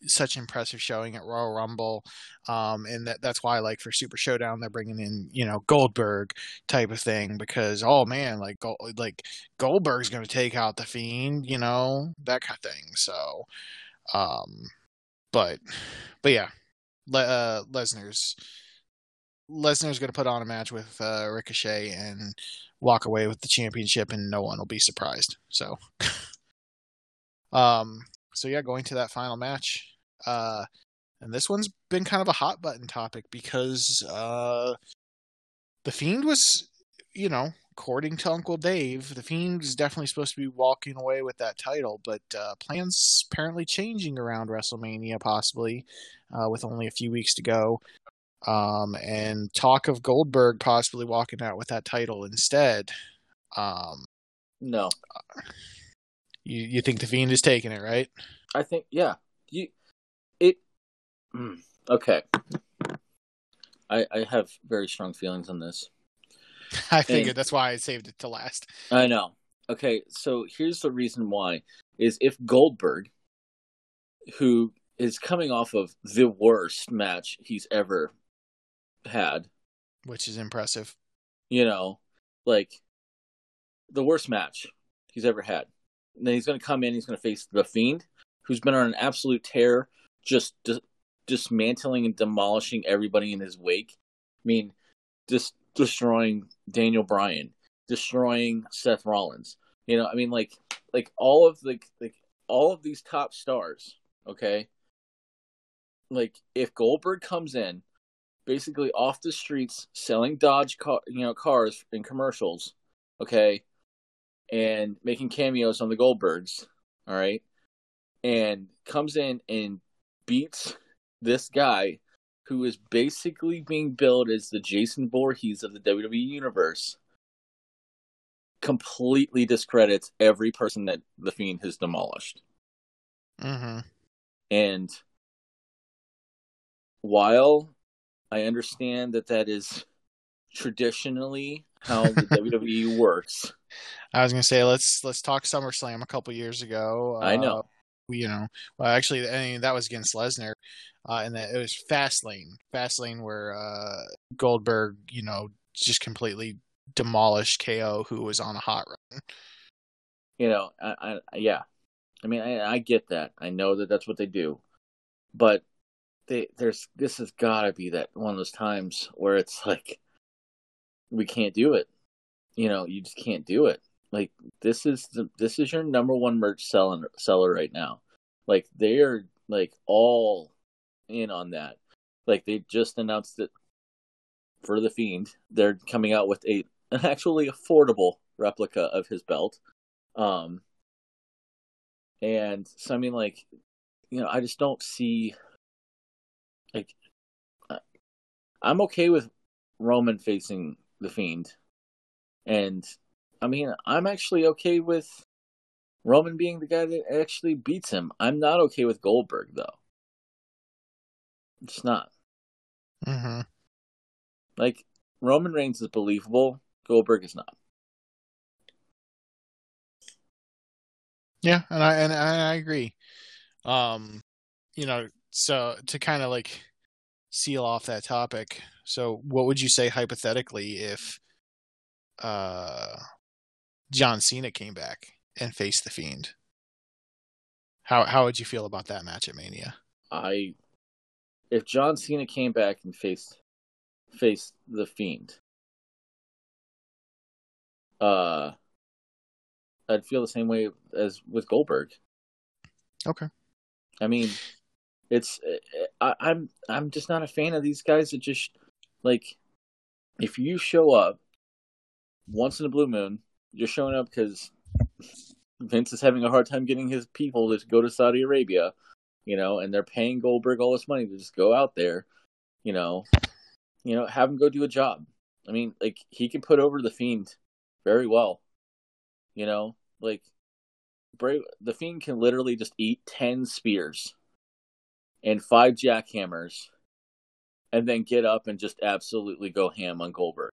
such impressive showing at Royal Rumble, um, and that that's why like for Super Showdown they're bringing in you know Goldberg type of thing because oh man like like Goldberg's going to take out the Fiend, you know that kind of thing. So, um, but but yeah, Le- uh, Lesnar's Lesnar's going to put on a match with uh, Ricochet and walk away with the championship, and no one will be surprised. So, um, so yeah, going to that final match, uh, and this one's been kind of a hot button topic because uh, the Fiend was, you know, according to Uncle Dave, the Fiend is definitely supposed to be walking away with that title, but uh, plans apparently changing around WrestleMania, possibly uh, with only a few weeks to go. Um, and talk of Goldberg possibly walking out with that title instead. Um, no, you you think the Fiend is taking it, right? I think yeah, you it. mm, okay, I I have very strong feelings on this. I figured And- that's why I saved it to last. I know. Okay, so here's the reason why: is if Goldberg, who is coming off of the worst match he's ever had, which is impressive. you know, like the worst match he's ever had. And then he's going to come in, he's going to face the Fiend, who's been on an absolute tear, just dis- dismantling and demolishing everybody in his wake. I mean, just destroying Daniel Bryan, destroying Seth Rollins. You know, I mean, like, like all of the like all of these top stars. Okay, like if Goldberg comes in, basically off the streets selling Dodge car, you know, cars in commercials, okay, and making cameos on the Goldbergs, all right, and comes in and beats this guy who is basically being billed as the Jason Voorhees of the WWE universe. Completely discredits every person that the Fiend has demolished. Mm-hmm. And while I understand that that is traditionally how the WWE works, I was gonna say let's let's talk SummerSlam a couple years ago. I know. Uh, we, you know, well, actually, I mean, that was against Lesnar, uh, and that it was Fastlane, Fastlane, where uh, Goldberg, you know, just completely demolished KO, who was on a hot run. You know, I, I yeah, I mean, I, I get that. I know that that's what they do, but they there's this has got to be that one of those times where it's like we can't do it. You know, you just can't do it. Like this is the this is your number one merch selling seller right now. Like they are like all in on that. Like they just announced it for the Fiend. They're coming out with a an actually affordable replica of his belt. Um and so I mean like you know, I just don't see like I'm okay with Roman facing the Fiend. And I mean, I'm actually okay with Roman being the guy that actually beats him. I'm not okay with Goldberg though. It's not. Mm-hmm. Like Roman Reigns is believable. Goldberg is not. Yeah, and I and I agree. Um, you know, so to kind of like seal off that topic. So, what would you say hypothetically if uh John Cena came back and faced the Fiend? How how would you feel about that match at Mania? I if John Cena came back and faced faced the Fiend, uh, I'd feel the same way as with Goldberg. Okay. I mean, it's I, I'm I'm just not a fan of these guys that just like if you show up once in a blue moon, you're showing up because Vince is having a hard time getting his people to go to Saudi Arabia, you know, and they're paying Goldberg all this money to just go out there, you know, you know, have him go do a job. I mean, like he can put over the Fiend very well, you know, like Bray, the Fiend can literally just eat ten spears and five jackhammers, and then get up and just absolutely go ham on Goldberg.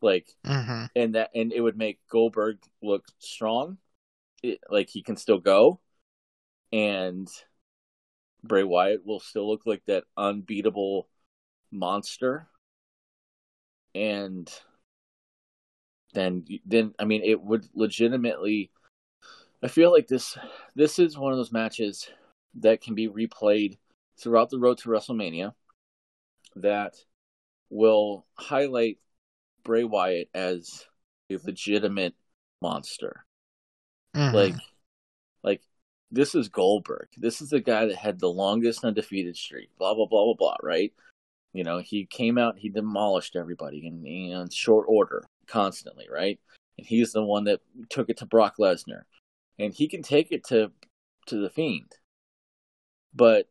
Like, mm-hmm. and that and it would make Goldberg look strong, it, like he can still go, and Bray Wyatt will still look like that unbeatable monster. And then, then I mean, it would legitimately. I feel like this this is one of those matches that can be replayed throughout the road to WrestleMania that will highlight Bray Wyatt as a legitimate monster. Mm-hmm. Like, like this is Goldberg. This is the guy that had the longest undefeated streak. Blah blah blah blah blah. Right? You know, he came out, he demolished everybody in, in short order, constantly. Right? And he's the one that took it to Brock Lesnar, and he can take it to to the Fiend. But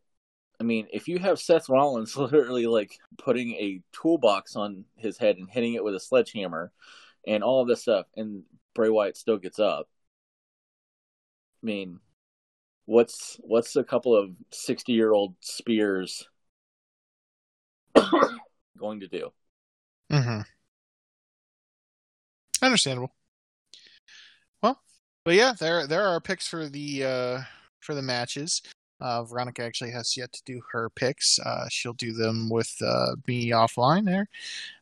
I mean, if you have Seth Rollins literally like putting a toolbox on his head and hitting it with a sledgehammer and all of this stuff, and Bray Wyatt still gets up, I mean, what's what's a couple of sixty year old spears going to do? Mm-hmm. Understandable. Well, but yeah, there there are picks for the uh for the matches. Uh, Veronica actually has yet to do her picks. Uh, she'll do them with uh, me offline there,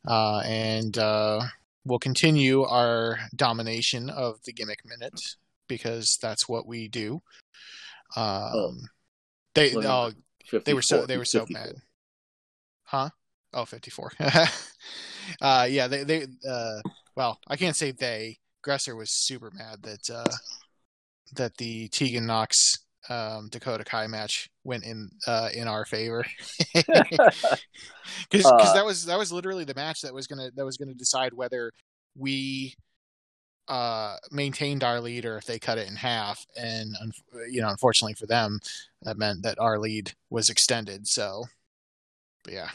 uh, and uh, we'll continue our domination of the gimmick minute because that's what we do. Um, Oh. they oh, they were so 54. they were so 54. mad, huh? Oh, 54. uh, yeah, they they uh, well, I can't say they. Gresser was super mad that uh, that the Tegan Nox um, Dakota Kai match went in uh, in our favor. Because Uh, that was that was literally the match that was gonna that was gonna decide whether we uh, maintained our lead or if they cut it in half. And you know unfortunately for them that meant that our lead was extended. So but yeah.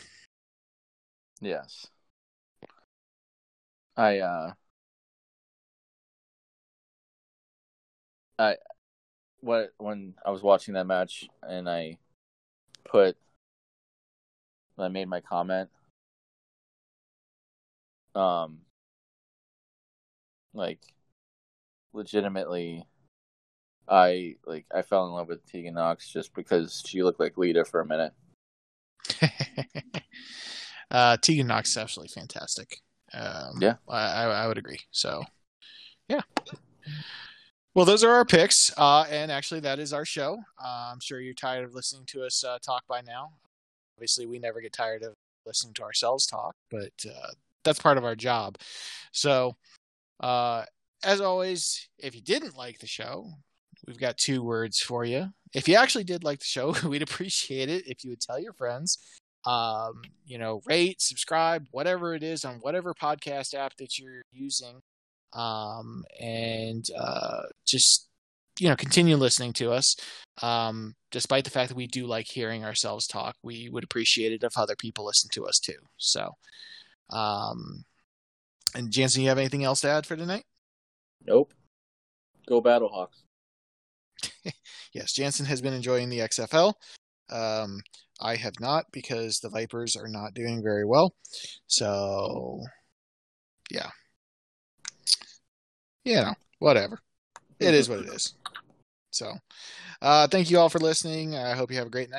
Yes. I uh I what when I was watching that match and I put I made my comment um like legitimately I like I fell in love with Tegan Nox just because she looked like Lita for a minute. uh, Tegan Nox is absolutely fantastic. Um, Yeah. I, I, I would agree. So, yeah. Well, those are our picks, uh, and actually, that is our show. Uh, I'm sure you're tired of listening to us uh, talk by now. Obviously, we never get tired of listening to ourselves talk, but uh, that's part of our job. So, uh, as always, if you didn't like the show, we've got two words for you. If you actually did like the show, we'd appreciate it if you would tell your friends. Um, you know, rate, subscribe, whatever it is on whatever podcast app that you're using. Um, and uh, just, you know, continue listening to us. Um, despite the fact that we do like hearing ourselves talk, we would appreciate it if other people listen to us too. So, um, and Janson, you have anything else to add for tonight? Nope. Go Battlehawks. yes, Janson has been enjoying the XFL. Um, I have not because the Vipers are not doing very well. So, yeah. You know, whatever. It is what it is. So, uh, thank you all for listening. I hope you have a great night.